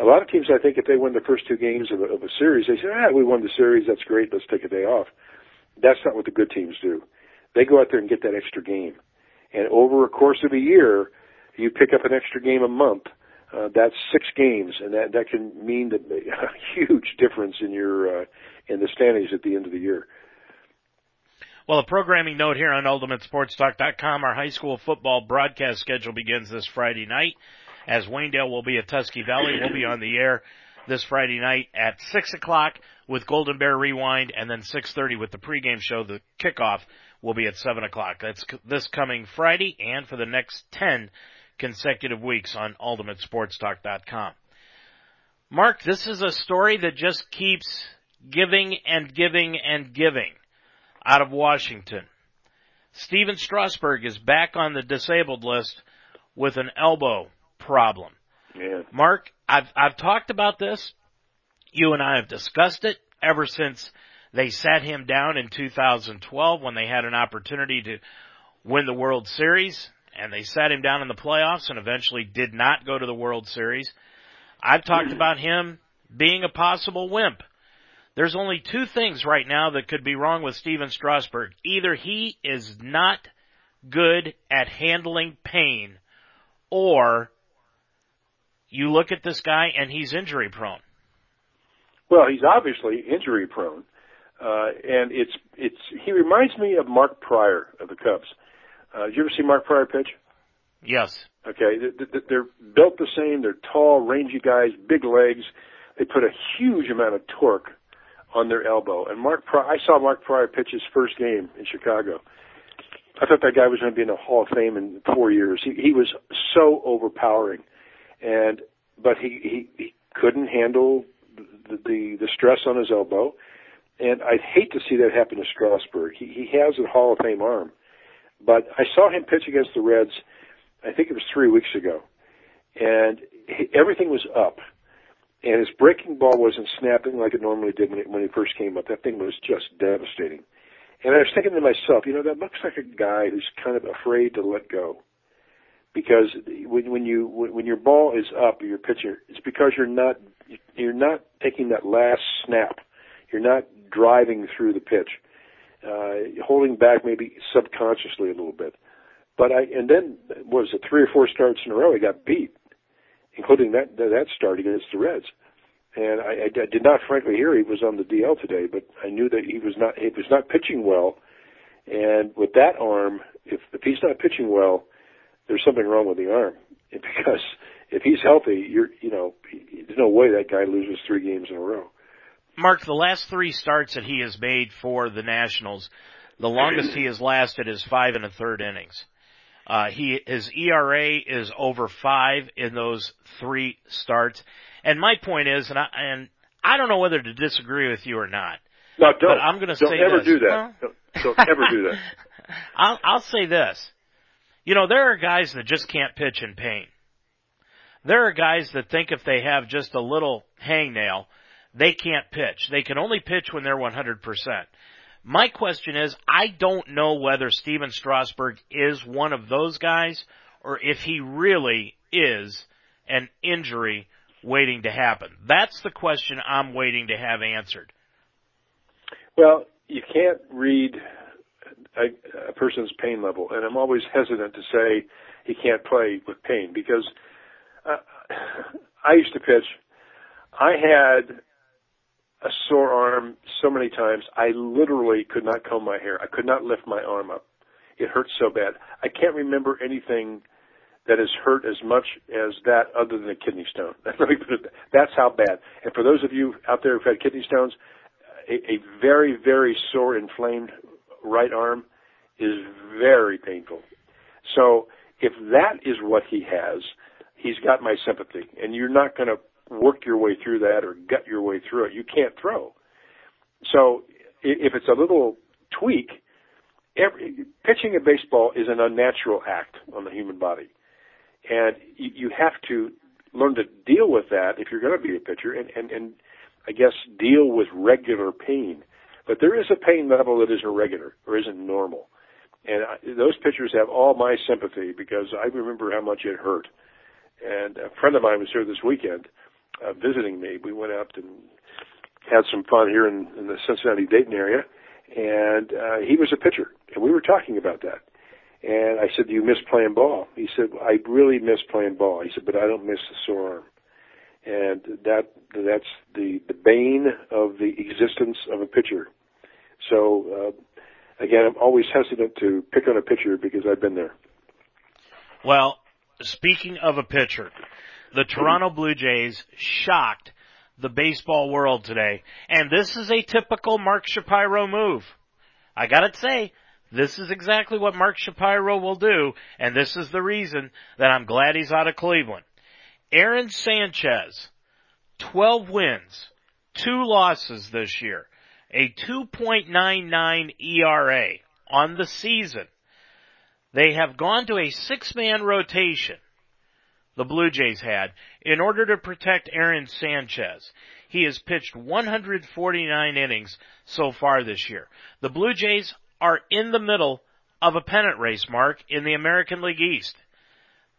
Speaker 3: A lot of teams, I think, if they win the first two games of a, of a series, they say, "Ah, we won the series. That's great. Let's take a day off." That's not what the good teams do. They go out there and get that extra game, and over a course of a year, you pick up an extra game a month uh, that's six games, and that that can mean that a huge difference in your uh, in the standings at the end of the year.
Speaker 1: Well, a programming note here on UltimateSportsTalk.com. Our high school football broadcast schedule begins this Friday night, as Waynedale will be at Tusky Valley. We'll be on the air this Friday night at six o'clock with Golden Bear Rewind, and then six thirty with the pregame show. The kickoff will be at seven o'clock. That's this coming Friday, and for the next ten consecutive weeks on UltimateSportsTalk.com. Mark, this is a story that just keeps giving and giving and giving out of Washington. Stephen Strasburg is back on the disabled list with an elbow problem.
Speaker 3: Yeah.
Speaker 1: Mark, I've I've talked about this. You and I have discussed it ever since they sat him down in 2012 when they had an opportunity to win the World Series and they sat him down in the playoffs and eventually did not go to the World Series. I've talked mm-hmm. about him being a possible wimp. There's only two things right now that could be wrong with Stephen Strasburg. Either he is not good at handling pain, or you look at this guy and he's injury prone.
Speaker 3: Well, he's obviously injury prone, uh, and it's it's he reminds me of Mark Prior of the Cubs. Uh, did you ever see Mark Prior pitch?
Speaker 1: Yes.
Speaker 3: Okay, they're built the same. They're tall, rangy guys, big legs. They put a huge amount of torque on their elbow. And Mark Prior, I saw Mark Prior pitch his first game in Chicago. I thought that guy was going to be in the Hall of Fame in four years. He, he was so overpowering, and but he he, he couldn't handle the, the the stress on his elbow. And I'd hate to see that happen to Strasburg. He he has a Hall of Fame arm but I saw him pitch against the Reds. I think it was three weeks ago, and he, everything was up, and his breaking ball wasn't snapping like it normally did when, it, when he first came up. That thing was just devastating. And I was thinking to myself, you know, that looks like a guy who's kind of afraid to let go. Because when, when you when your ball is up, your pitcher, it's because you're not you're not taking that last snap. You're not driving through the pitch uh, holding back maybe subconsciously a little bit. But I and then what was it three or four starts in a row he got beat, including that that start against the Reds. And I, I did not frankly hear he was on the DL today, but I knew that he was not he was not pitching well. And with that arm, if if he's not pitching well, there's something wrong with the arm. Because if he's healthy, you're you know there's no way that guy loses three games in a row.
Speaker 1: Mark, the last three starts that he has made for the Nationals, The longest he has lasted is five and a third innings. Uh, he, his ERA is over five in those three starts. And my point is, and I, and I don't know whether to disagree with you or not.
Speaker 3: No, don't.
Speaker 1: But I'm going to say
Speaker 3: don't ever
Speaker 1: this.
Speaker 3: do that.
Speaker 1: Well,
Speaker 3: don't, don't ever do that.
Speaker 1: I'll, I'll say this. You know, there are guys that just can't pitch in pain. There are guys that think if they have just a little hangnail, they can't pitch. They can only pitch when they're 100%. My question is, I don't know whether Stephen Strasburg is one of those guys or if he really is an injury waiting to happen. That's the question I'm waiting to have answered.
Speaker 3: Well, you can't read a, a person's pain level, and I'm always hesitant to say he can't play with pain because uh, I used to pitch. I had a sore arm so many times I literally could not comb my hair. I could not lift my arm up. It hurt so bad. I can't remember anything that has hurt as much as that other than a kidney stone. That's how bad. And for those of you out there who've had kidney stones, a, a very, very sore, inflamed right arm is very painful. So if that is what he has, he's got my sympathy. And you're not going to work your way through that or gut your way through it. You can't throw. So if it's a little tweak, every, pitching a baseball is an unnatural act on the human body. And you, you have to learn to deal with that if you're going to be a pitcher and, and, and I guess deal with regular pain. But there is a pain level that is irregular or isn't normal. And I, those pitchers have all my sympathy because I remember how much it hurt. And a friend of mine was here this weekend uh, visiting me. We went out and had some fun here in, in the Cincinnati Dayton area, and uh, he was a pitcher, and we were talking about that. And I said, "Do you miss playing ball?" He said, "I really miss playing ball." He said, "But I don't miss the sore arm." And that that's the the bane of the existence of a pitcher. So uh, again, I'm always hesitant to pick on a pitcher because I've been there.
Speaker 1: Well, speaking of a pitcher, the Toronto Blue Jays shocked the baseball world today. And this is a typical Mark Shapiro move. I gotta say, this is exactly what Mark Shapiro will do, and this is the reason that I'm glad he's out of Cleveland. Aaron Sanchez, 12 wins, 2 losses this year, a 2.99 ERA on the season. They have gone to a six-man rotation the Blue Jays had in order to protect Aaron Sanchez. He has pitched 149 innings so far this year. The Blue Jays are in the middle of a pennant race, Mark, in the American League East.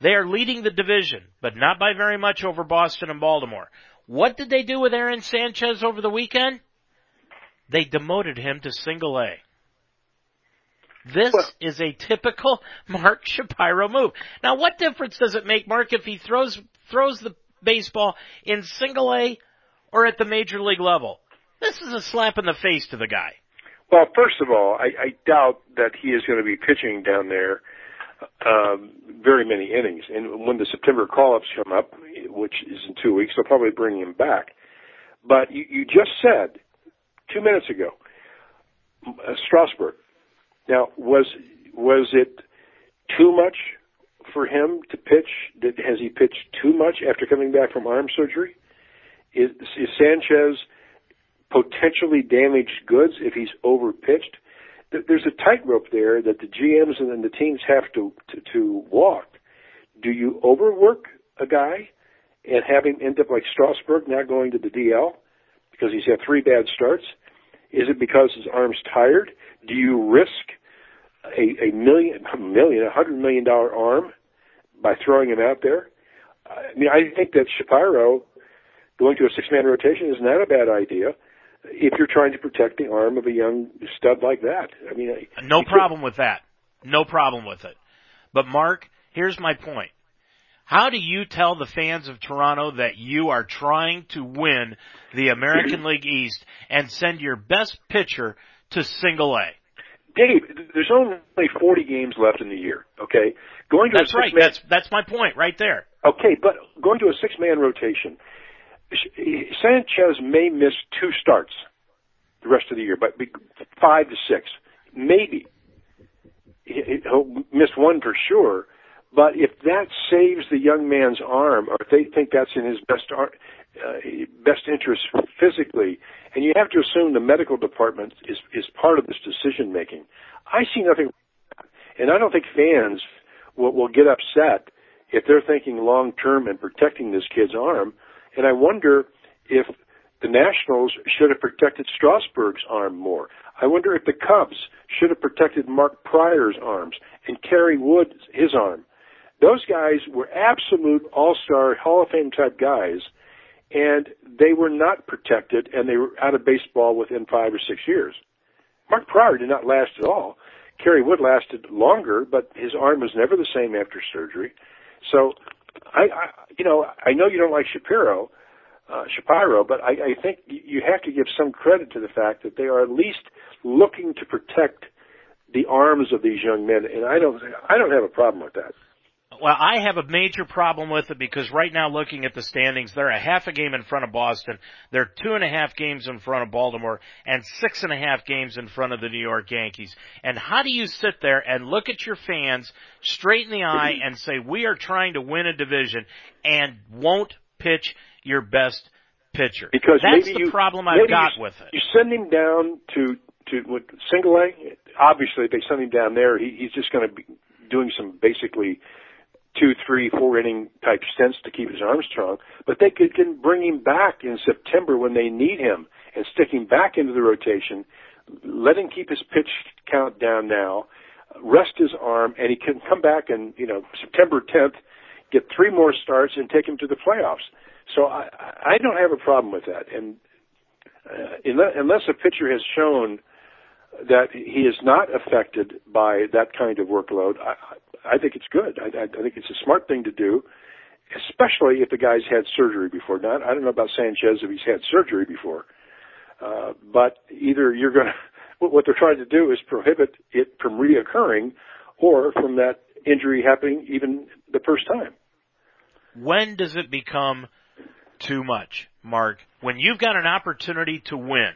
Speaker 1: They are leading the division, but not by very much over Boston and Baltimore. What did they do with Aaron Sanchez over the weekend? They demoted him to single A. This is a typical Mark Shapiro move. Now, what difference does it make, Mark, if he throws throws the baseball in single A or at the major league level? This is a slap in the face to the guy.
Speaker 3: Well, first of all, I, I doubt that he is going to be pitching down there um, very many innings. And when the September call-ups come up, which is in two weeks, they'll probably bring him back. But you, you just said two minutes ago, uh, Strasburg, now, was was it too much for him to pitch? Did, has he pitched too much after coming back from arm surgery? Is, is Sanchez potentially damaged goods if he's overpitched? There's a tightrope there that the GMs and the teams have to, to to walk. Do you overwork a guy and have him end up like Strasburg, not going to the DL because he's had three bad starts? Is it because his arm's tired? Do you risk a, a million, a million, a hundred million dollar arm by throwing him out there? I mean, I think that Shapiro going to a six man rotation is not a bad idea if you're trying to protect the arm of a young stud like that. I mean,
Speaker 1: no problem with that. No problem with it. But Mark, here's my point. How do you tell the fans of Toronto that you are trying to win the American League East and send your best pitcher to single A?
Speaker 3: Dave, there's only 40 games left in the year. Okay,
Speaker 1: going to that's a right. Man, that's that's my point right there.
Speaker 3: Okay, but going to a six-man rotation, Sanchez may miss two starts the rest of the year, but five to six, maybe he'll miss one for sure. But if that saves the young man's arm, or if they think that's in his best ar- uh, best interest physically, and you have to assume the medical department is is part of this decision making. I see nothing, and I don't think fans will, will get upset if they're thinking long term and protecting this kid's arm. And I wonder if the Nationals should have protected Strasburg's arm more. I wonder if the Cubs should have protected Mark Prior's arms and Kerry Wood's his arm. Those guys were absolute all-star Hall of Fame type guys, and they were not protected, and they were out of baseball within five or six years. Mark Prior did not last at all. Kerry Wood lasted longer, but his arm was never the same after surgery. So, I, I you know, I know you don't like Shapiro, uh, Shapiro, but I, I think you have to give some credit to the fact that they are at least looking to protect the arms of these young men, and I don't, I don't have a problem with that.
Speaker 1: Well, I have a major problem with it because right now looking at the standings, they're a half a game in front of Boston, they're two and a half games in front of Baltimore, and six and a half games in front of the New York Yankees. And how do you sit there and look at your fans straight in the eye and say, we are trying to win a division and won't pitch your best pitcher?
Speaker 3: Because
Speaker 1: that's the
Speaker 3: you,
Speaker 1: problem I've got
Speaker 3: you,
Speaker 1: with it.
Speaker 3: You send him down to to with single A. Obviously, if they send him down there, he, he's just going to be doing some basically two, three, four inning type stints to keep his arm strong. But they could can bring him back in September when they need him and stick him back into the rotation. Let him keep his pitch count down now, rest his arm, and he can come back and you know September 10th, get three more starts and take him to the playoffs. So I, I don't have a problem with that. And uh, unless a pitcher has shown that he is not affected by that kind of workload, I, I think it's good. I, I think it's a smart thing to do, especially if the guy's had surgery before. Not, I don't know about Sanchez if he's had surgery before, uh, but either you're going to, what they're trying to do is prohibit it from reoccurring, or from that injury happening even the first time.
Speaker 1: When does it become too much, Mark? When you've got an opportunity to win,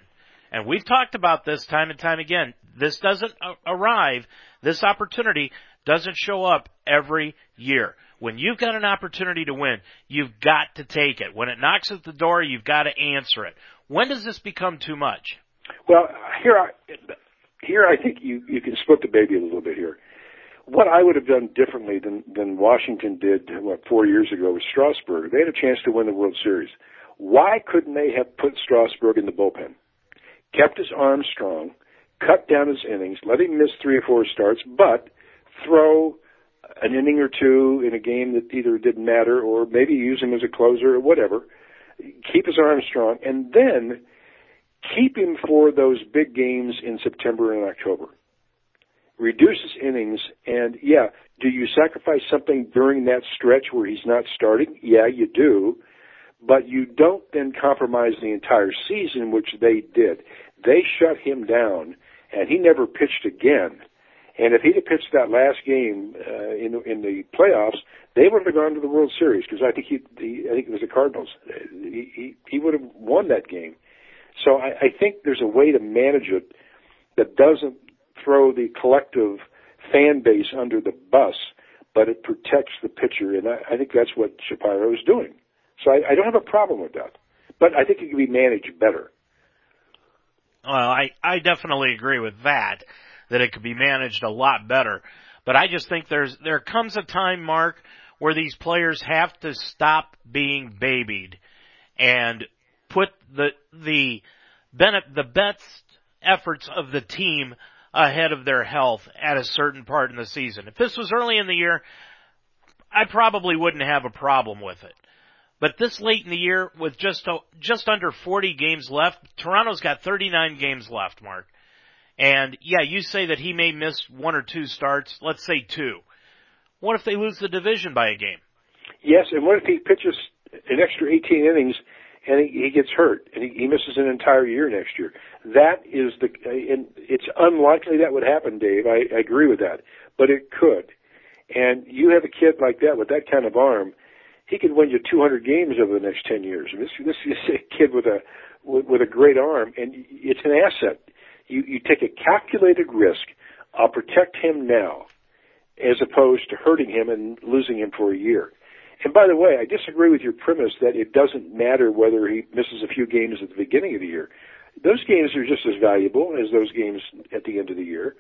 Speaker 1: and we've talked about this time and time again. This doesn't arrive, this opportunity doesn't show up every year. When you've got an opportunity to win, you've got to take it. When it knocks at the door, you've got to answer it. When does this become too much?
Speaker 3: Well, here I, here I think you, you can split the baby a little bit here. What I would have done differently than, than Washington did, what, four years ago with Strasburg, they had a chance to win the World Series. Why couldn't they have put Strasburg in the bullpen? Kept his arm strong, cut down his innings, let him miss three or four starts, but throw an inning or two in a game that either didn't matter or maybe use him as a closer or whatever. Keep his arm strong and then keep him for those big games in September and October. Reduce his innings and yeah, do you sacrifice something during that stretch where he's not starting? Yeah, you do. But you don't then compromise the entire season, which they did. They shut him down and he never pitched again and if he'd have pitched that last game uh, in in the playoffs, they would have gone to the World Series because I think he, he I think it was the Cardinals. He he, he would have won that game. So I, I think there's a way to manage it that doesn't throw the collective fan base under the bus, but it protects the pitcher, and I, I think that's what Shapiro is doing. So I, I don't have a problem with that, but I think it can be managed better.
Speaker 1: Well, I I definitely agree with that that it could be managed a lot better. But I just think there's, there comes a time, Mark, where these players have to stop being babied and put the, the, the best efforts of the team ahead of their health at a certain part in the season. If this was early in the year, I probably wouldn't have a problem with it. But this late in the year, with just just under 40 games left, Toronto's got 39 games left, Mark. And yeah, you say that he may miss one or two starts. Let's say two. What if they lose the division by a game?
Speaker 3: Yes, and what if he pitches an extra 18 innings and he, he gets hurt and he, he misses an entire year next year? That is the, and it's unlikely that would happen, Dave. I, I agree with that, but it could. And you have a kid like that with that kind of arm, he could win you 200 games over the next 10 years. this, this is a kid with a with, with a great arm, and it's an asset You you take a calculated risk. I'll protect him now, as opposed to hurting him and losing him for a year. And by the way, I disagree with your premise that it doesn't matter whether he misses a few games at the beginning of the year. Those games are just as valuable as those games at the end of the year.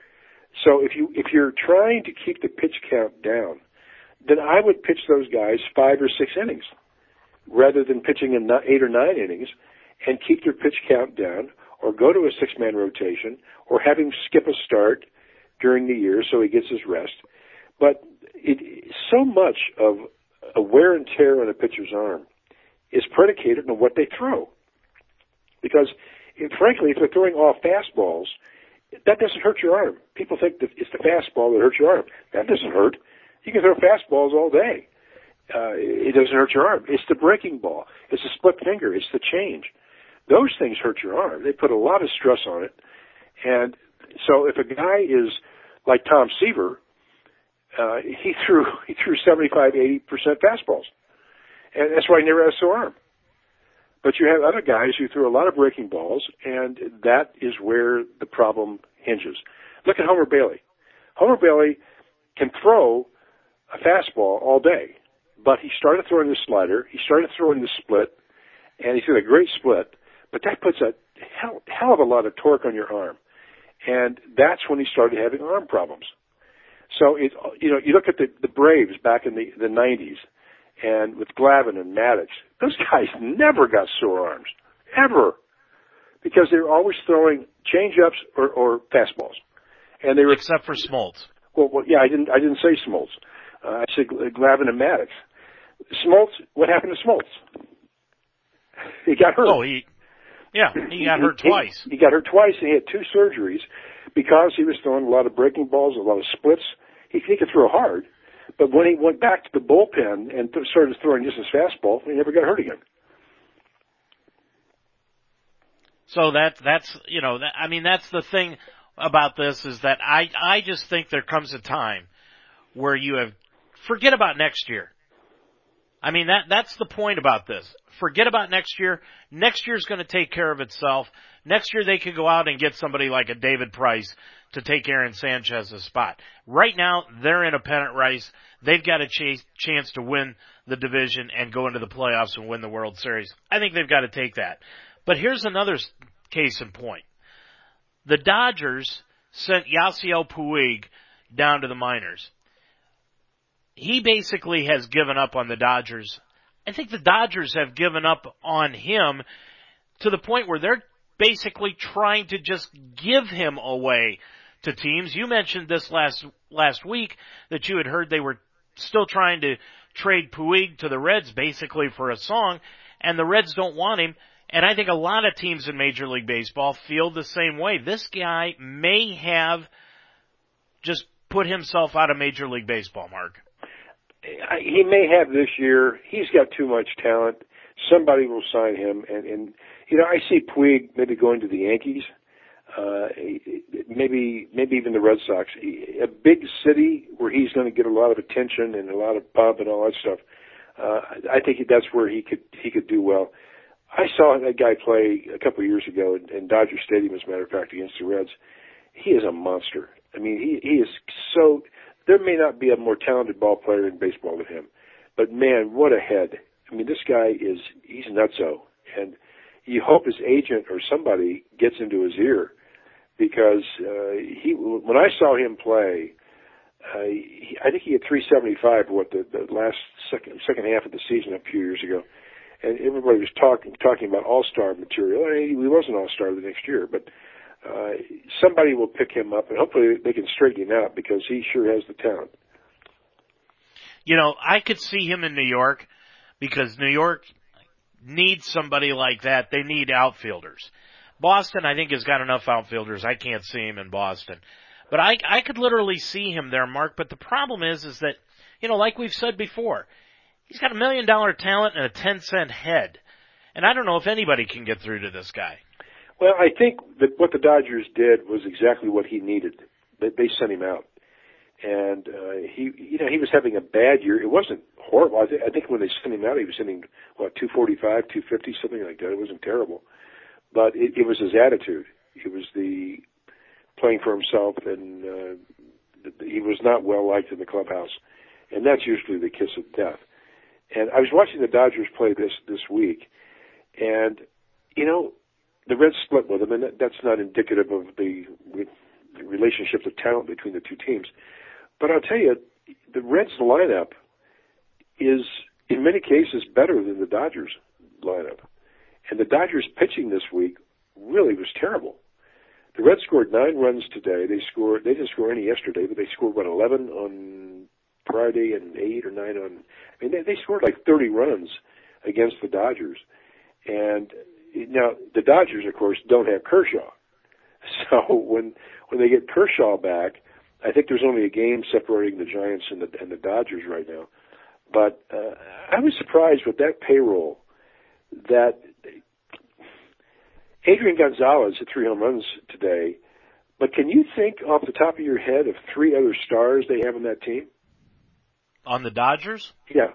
Speaker 3: So if you if you're trying to keep the pitch count down, then I would pitch those guys five or six innings rather than pitching in eight or nine innings and keep their pitch count down or go to a six man rotation or have him skip a start during the year so he gets his rest. But it, so much of a wear and tear on a pitcher's arm is predicated on what they throw. Because, frankly, if they're throwing off fastballs, that doesn't hurt your arm. People think that it's the fastball that hurts your arm. That doesn't hurt. You can throw fastballs all day. Uh, it doesn't hurt your arm. It's the breaking ball. It's the split finger. It's the change. Those things hurt your arm. They put a lot of stress on it. And so if a guy is like Tom Seaver, uh, he threw he threw 75, 80 percent fastballs, and that's why he never has sore arm. But you have other guys who threw a lot of breaking balls, and that is where the problem hinges. Look at Homer Bailey. Homer Bailey can throw a fastball all day, but he started throwing the slider, he started throwing the split, and he threw a great split, but that puts a hell, hell of a lot of torque on your arm. And that's when he started having arm problems. So it, you know, you look at the, the Braves back in the, the 90s, and with Glavine and Maddux, those guys never got sore arms, ever, because they were always throwing changeups or, or fastballs, and they were
Speaker 1: except for Smoltz.
Speaker 3: Well, well, yeah, I didn't, I didn't say Smoltz. Uh, I said Glavine and Maddux. Smoltz, what happened to Smoltz? He got hurt.
Speaker 1: Oh, he, yeah, he got hurt
Speaker 3: he,
Speaker 1: twice.
Speaker 3: He, he got hurt twice, and he had two surgeries because he was throwing a lot of breaking balls, a lot of splits. He, he could throw hard, but when he went back to the bullpen and th- started throwing just his fastball, he never got hurt again.
Speaker 1: So that that's you know that, I mean that's the thing about this is that I I just think there comes a time where you have forget about next year. I mean that that's the point about this. Forget about next year. Next year's to take care of itself. Next year they could go out and get somebody like a David Price to take Aaron Sanchez's spot. Right now they're in a pennant race. They've got a ch- chance to win the division and go into the playoffs and win the World Series. I think they've got to take that. But here's another case in point. The Dodgers sent Yasiel Puig down to the minors. He basically has given up on the Dodgers. I think the Dodgers have given up on him to the point where they're basically trying to just give him away to teams. You mentioned this last last week that you had heard they were still trying to trade Puig to the Reds basically for a song, and the Reds don't want him. And I think a lot of teams in Major League Baseball feel the same way. This guy may have just put himself out of Major League Baseball, Mark.
Speaker 3: He may have this year. He's got too much talent. Somebody will sign him, and and you know I see Puig maybe going to the Yankees, uh, maybe maybe even the Red Sox. A big city where he's going to get a lot of attention and a lot of pub and all that stuff. Uh, I think that's where he could he could do well. I saw that guy play a couple of years ago in, in Dodger Stadium, as a matter of fact, against the Reds. He is a monster. I mean, he he is so. There may not be a more talented ball player in baseball than him, but man, what a head! I mean, this guy is he's nutso, and you hope his agent or somebody gets into his ear because uh, he when I saw him play, uh, he, I think he had 375 what the, the last second second half of the season a few years ago and everybody was talking talking about all star material. I mean, he wasn't all star the next year, but uh, somebody will pick him up, and hopefully they can straighten him out because he sure has the talent.
Speaker 1: You know, I could see him in New York because New York needs somebody like that. They need outfielders. Boston, I think, has got enough outfielders. I can't see him in Boston. But I, I could literally see him there, Mark. But the problem is, is that, you know, like we've said before, He's got a million dollar talent and a 10 cent head. And I don't know if anybody can get through to this guy.
Speaker 3: Well, I think that what the Dodgers did was exactly what he needed. They, they sent him out. And, uh, he, you know, he was having a bad year. It wasn't horrible. I, th- I think when they sent him out, he was hitting, what, 245, 250, something like that. It wasn't terrible. But it, it was his attitude. It was the playing for himself, and uh, he was not well liked in the clubhouse, and that's usually the kiss of death. And I was watching the Dodgers play this this week, and you know, the Reds split with him, and that, that's not indicative of the, the relationship of talent between the two teams. But I'll tell you, the Reds lineup is in many cases better than the Dodgers lineup. And the Dodgers pitching this week really was terrible. The Reds scored nine runs today. They scored. They didn't score any yesterday, but they scored what eleven on Friday and eight or nine on. I mean, they, they scored like thirty runs against the Dodgers. And now the Dodgers, of course, don't have Kershaw. So when when they get Kershaw back, I think there's only a game separating the Giants and the and the Dodgers right now. But uh, I was surprised with that payroll that Adrian Gonzalez hit three home runs today. But can you think off the top of your head of three other stars they have on that team?
Speaker 1: On the Dodgers?
Speaker 3: Yeah.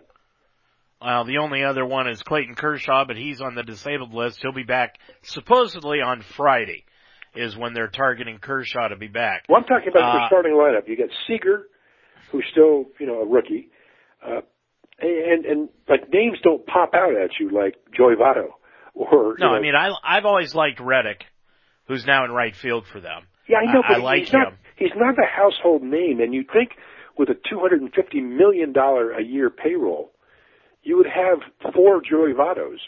Speaker 1: Well, the only other one is Clayton Kershaw, but he's on the disabled list. He'll be back supposedly on Friday is when they're targeting Kershaw to be back.
Speaker 3: Well, I'm talking about uh, the starting lineup. You got Seager, who's still, you know, a rookie. Uh, and, and, like names don't pop out at you like Joey Votto or,
Speaker 1: No,
Speaker 3: know,
Speaker 1: I mean, I, I've always liked Reddick, who's now in right field for them.
Speaker 3: Yeah, I know,
Speaker 1: I,
Speaker 3: but
Speaker 1: I like
Speaker 3: he's not,
Speaker 1: him.
Speaker 3: he's not a household name and you think with a $250 million a year payroll, you would have four Joey Vottos,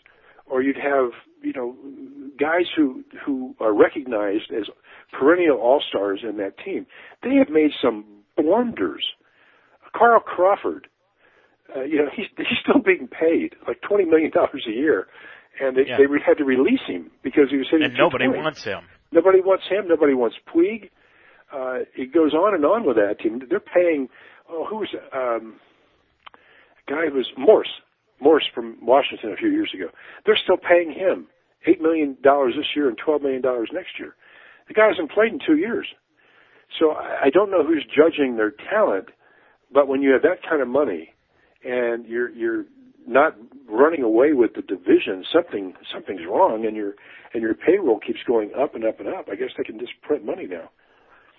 Speaker 3: or you'd have you know guys who who are recognized as perennial all stars in that team. They have made some blunders. Carl Crawford, uh, you know, he's he's still being paid like twenty million dollars a year, and they
Speaker 1: Yeah.
Speaker 3: they had to release him because he was hitting.
Speaker 1: And nobody wants him.
Speaker 3: Nobody wants him. Nobody wants Puig. Uh, it goes on and on with that team. They're paying. Oh, who was um, guy who was Morse? Morse from Washington a few years ago. They're still paying him eight million dollars this year and twelve million dollars next year. The guy hasn't played in two years. So I don't know who's judging their talent, but when you have that kind of money and you're you're not running away with the division, something something's wrong, and your and your payroll keeps going up and up and up. I guess they can just print money now.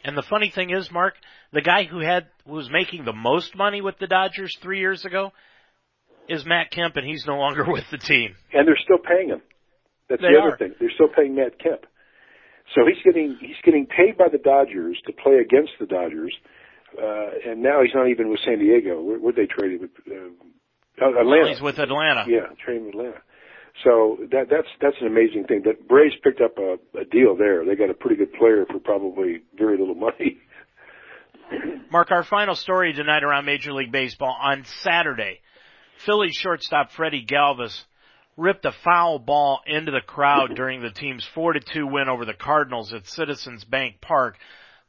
Speaker 1: And the funny thing is, Mark, the guy who had who was making the most money with the Dodgers three years ago is Matt Kemp, and he's no longer with the team.
Speaker 3: and they're still paying him. That's
Speaker 1: They
Speaker 3: the other
Speaker 1: are.
Speaker 3: thing. They're still paying Matt Kemp. So he's getting he's getting paid by the Dodgers to play against the Dodgers, uh, and now he's not even with San Diego. Where would they trade him? With, uh, Atlanta.
Speaker 1: He's with Atlanta.
Speaker 3: Yeah, trading with Atlanta. So that that's that's an amazing thing. That Braves picked up a, a deal there. They got a pretty good player for probably very little money.
Speaker 1: Mark, our final story tonight around Major League Baseball on Saturday. Phillies shortstop Freddy Galvis ripped a foul ball into the crowd during the team's 4-2 win over the Cardinals at Citizens Bank Park.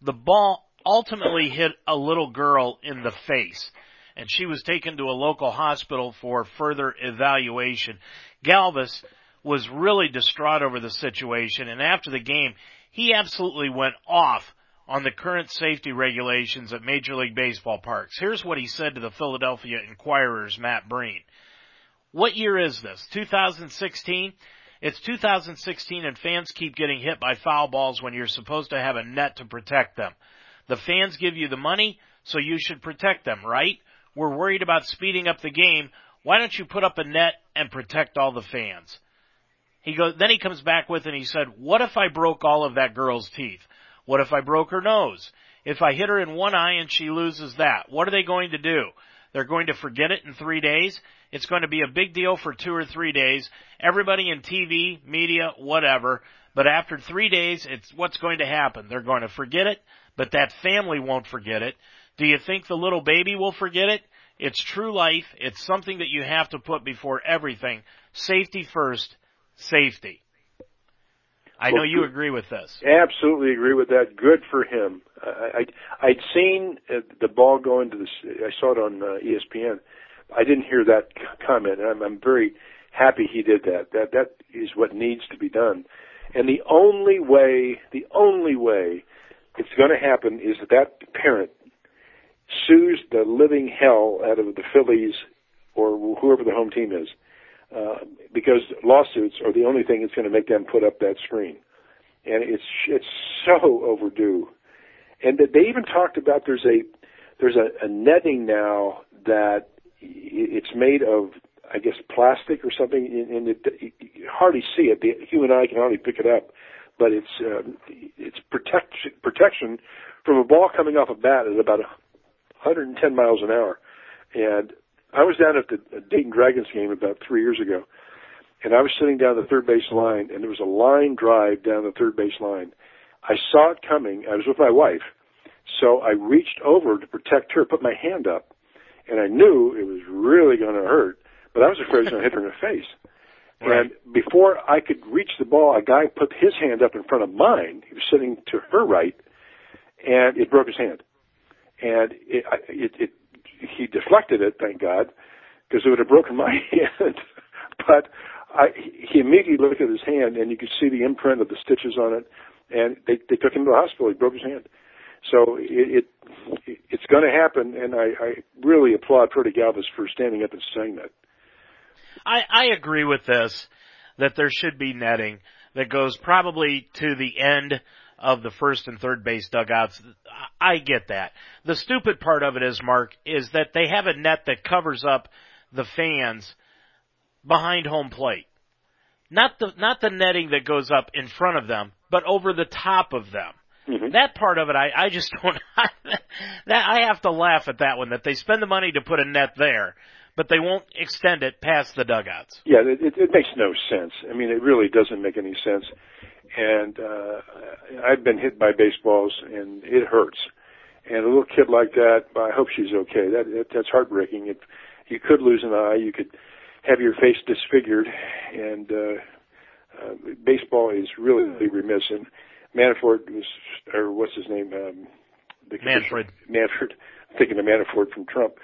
Speaker 1: The ball ultimately hit a little girl in the face and she was taken to a local hospital for further evaluation. Galvis was really distraught over the situation and after the game, he absolutely went off on the current safety regulations at Major League Baseball parks. Here's what he said to the Philadelphia Inquirer's Matt Breen. What year is this? 2016? It's 2016 and fans keep getting hit by foul balls when you're supposed to have a net to protect them. The fans give you the money, so you should protect them, right? We're worried about speeding up the game. Why don't you put up a net and protect all the fans? He goes, then he comes back with and he said, what if I broke all of that girl's teeth? What if I broke her nose? If I hit her in one eye and she loses that, what are they going to do? They're going to forget it in three days. It's going to be a big deal for two or three days. Everybody in TV, media, whatever. But after three days, it's what's going to happen. They're going to forget it, but that family won't forget it. Do you think the little baby will forget it? It's true life. It's something that you have to put before everything. Safety first. Safety. I know you agree with this.
Speaker 3: Absolutely agree with that. Good for him. I, I I'd seen uh, the ball go into the. s- I saw it on uh, ESPN. I didn't hear that comment, and I'm, I'm very happy he did that. That that is what needs to be done. And the only way, the only way it's going to happen is that that parent sues the living hell out of the Phillies or whoever the home team is, uh, because lawsuits are the only thing that's going to make them put up that screen. and it's it's so overdue. And they even talked about there's a there's a, a netting now that it's made of I guess plastic or something, and it, you hardly see it. The human eye can hardly pick it up, but it's uh, it's protection protection from a ball coming off a bat at about 110 miles an hour. And I was down at the Dayton Dragons game about three years ago, and I was sitting down the third base line, and there was a line drive down the third base line. I saw it coming. I was with my wife, so I reached over to protect her, put my hand up, and I knew it was really going to hurt, but I was afraid it was going to hit her in the face. Right. And before I could reach the ball, a guy put his hand up in front of mine. He was sitting to her right, and it broke his hand. And it, it, it he deflected it, thank God, because it would have broken my hand. but I, he immediately looked at his hand, and you could see the imprint of the stitches on it. And they they took him to the hospital. He broke his hand. So it, it it's going to happen, and I, I really applaud Freddy Galvis for standing up and saying that.
Speaker 1: I I agree with this that there should be netting that goes probably to the end of the first and third base dugouts. I get that. The stupid part of it is, Mark, is that they have a net that covers up the fans behind home plate. Not the, not the netting that goes up in front of them, but over the top of them. Mm-hmm. That part of it, I, I just don't, that, I have to laugh at that one, that they spend the money to put a net there, but they won't extend it past the dugouts.
Speaker 3: Yeah, it, it makes no sense. I mean, it really doesn't make any sense. And, uh, I've been hit by baseballs and it hurts. And a little kid like that, I hope she's okay. That, that that's heartbreaking. If you could lose an eye, you could have your face disfigured, and uh, uh, baseball is really, really remiss. And Manfred was, or what's his name? Um,
Speaker 1: the Manfred.
Speaker 3: Manfred. Thinking of Manafort from Trump.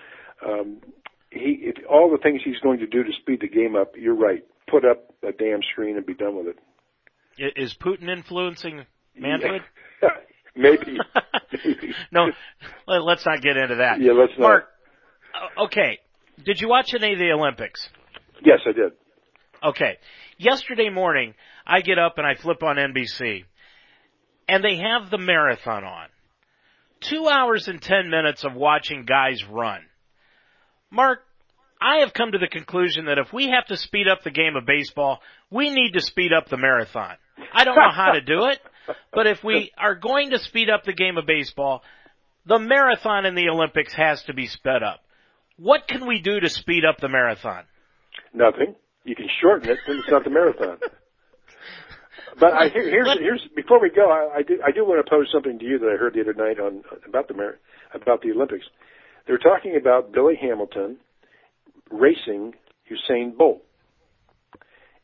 Speaker 3: Um, he, if, all the things he's going to do to speed the game up, you're right. Put up a damn screen and be done with
Speaker 1: it. Is Putin influencing Manfred?
Speaker 3: Maybe.
Speaker 1: no, let's not get into that.
Speaker 3: Yeah, let's not.
Speaker 1: Mark, okay. Did you watch any of the Olympics?
Speaker 3: Yes, I did.
Speaker 1: Okay. Yesterday morning, I get up and I flip on NBC, and they have the marathon on. Two hours and ten minutes of watching guys run. Mark, I have come to the conclusion that if we have to speed up the game of baseball, we need to speed up the marathon. I don't know how to do it, but if we are going to speed up the game of baseball, the marathon in the Olympics has to be sped up. What can we do to speed up the marathon?
Speaker 3: Nothing. You can shorten it, then it's not the marathon. But I, here, here's here's before we go, I, I do I do want to pose something to you that I heard the other night on about the about the Olympics. They're talking about Billy Hamilton racing Usain Bolt,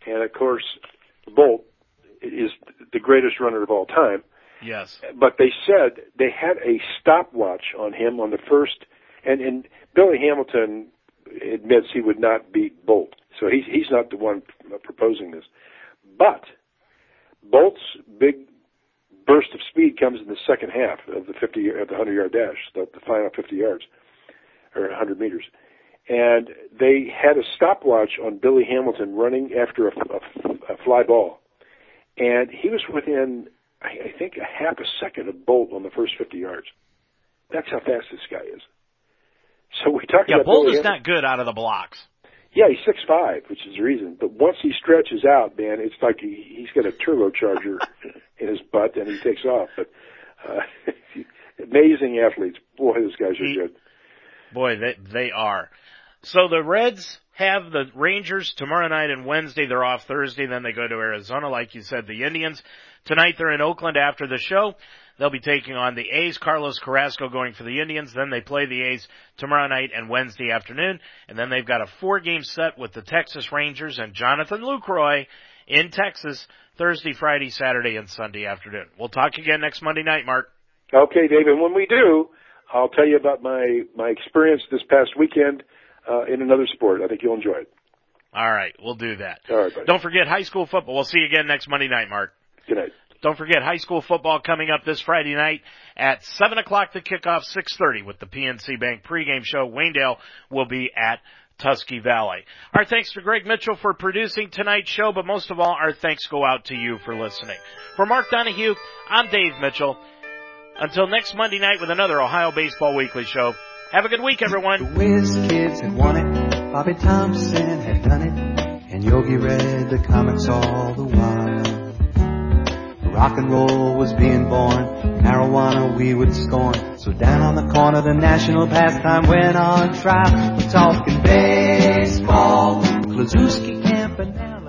Speaker 3: and of course, Bolt is the greatest runner of all time.
Speaker 1: Yes.
Speaker 3: But they said they had a stopwatch on him on the first, and and Billy Hamilton admits he would not beat Bolt. So he's he's not the one proposing this. But Bolt's big burst of speed comes in the second half of the 50 of the 100 yard dash, the, the final 50 yards or 100 meters. And they had a stopwatch on Billy Hamilton running after a, a, a fly ball, and he was within I, I think a half a second of Bolt on the first 50 yards. That's how fast this guy is. So we talked
Speaker 1: yeah,
Speaker 3: about
Speaker 1: Bolt
Speaker 3: Billy
Speaker 1: is not good out of the blocks.
Speaker 3: Yeah, he's six five, which is the reason. But once he stretches out, man, it's like he, he's got a turbocharger in his butt, and he takes off. But uh, amazing athletes. Boy, those guys are he, good.
Speaker 1: Boy, they they are. So the Reds have the Rangers tomorrow night and Wednesday. They're off Thursday. Then they go to Arizona, like you said. The Indians tonight. They're in Oakland after the show. They'll be taking on the A's. Carlos Carrasco going for the Indians. Then they play the A's tomorrow night and Wednesday afternoon. And then they've got a four game set with the Texas Rangers and Jonathan Lucroy in Texas Thursday, Friday, Saturday, and Sunday afternoon. We'll talk again next Monday night, Mark.
Speaker 3: Okay, David. When we do, I'll tell you about my, my experience this past weekend uh, in another sport. I think you'll enjoy it.
Speaker 1: All right, we'll do that.
Speaker 3: All right, buddy.
Speaker 1: Don't forget high school football. We'll see you again next Monday night, Mark.
Speaker 3: Good night.
Speaker 1: Don't forget high school football coming up this Friday night at 7 o'clock the kickoff, 6.30 with the PNC Bank pregame show. Waynedale will be at Tusky Valley. Our thanks to Greg Mitchell for producing tonight's show, but most of all, our thanks go out to you for listening. For Mark Donahue, I'm Dave Mitchell. Until next Monday night with another Ohio Baseball Weekly show. Have a good week, everyone.
Speaker 6: The Whiz Kids had won it. Bobby Thomson had done it. And Yogi read the comics all the while. Rock and roll was being born. Marijuana we would scorn. So down on the corner, the national pastime went on trial. We're talking baseball. Kluszewski, Campanella.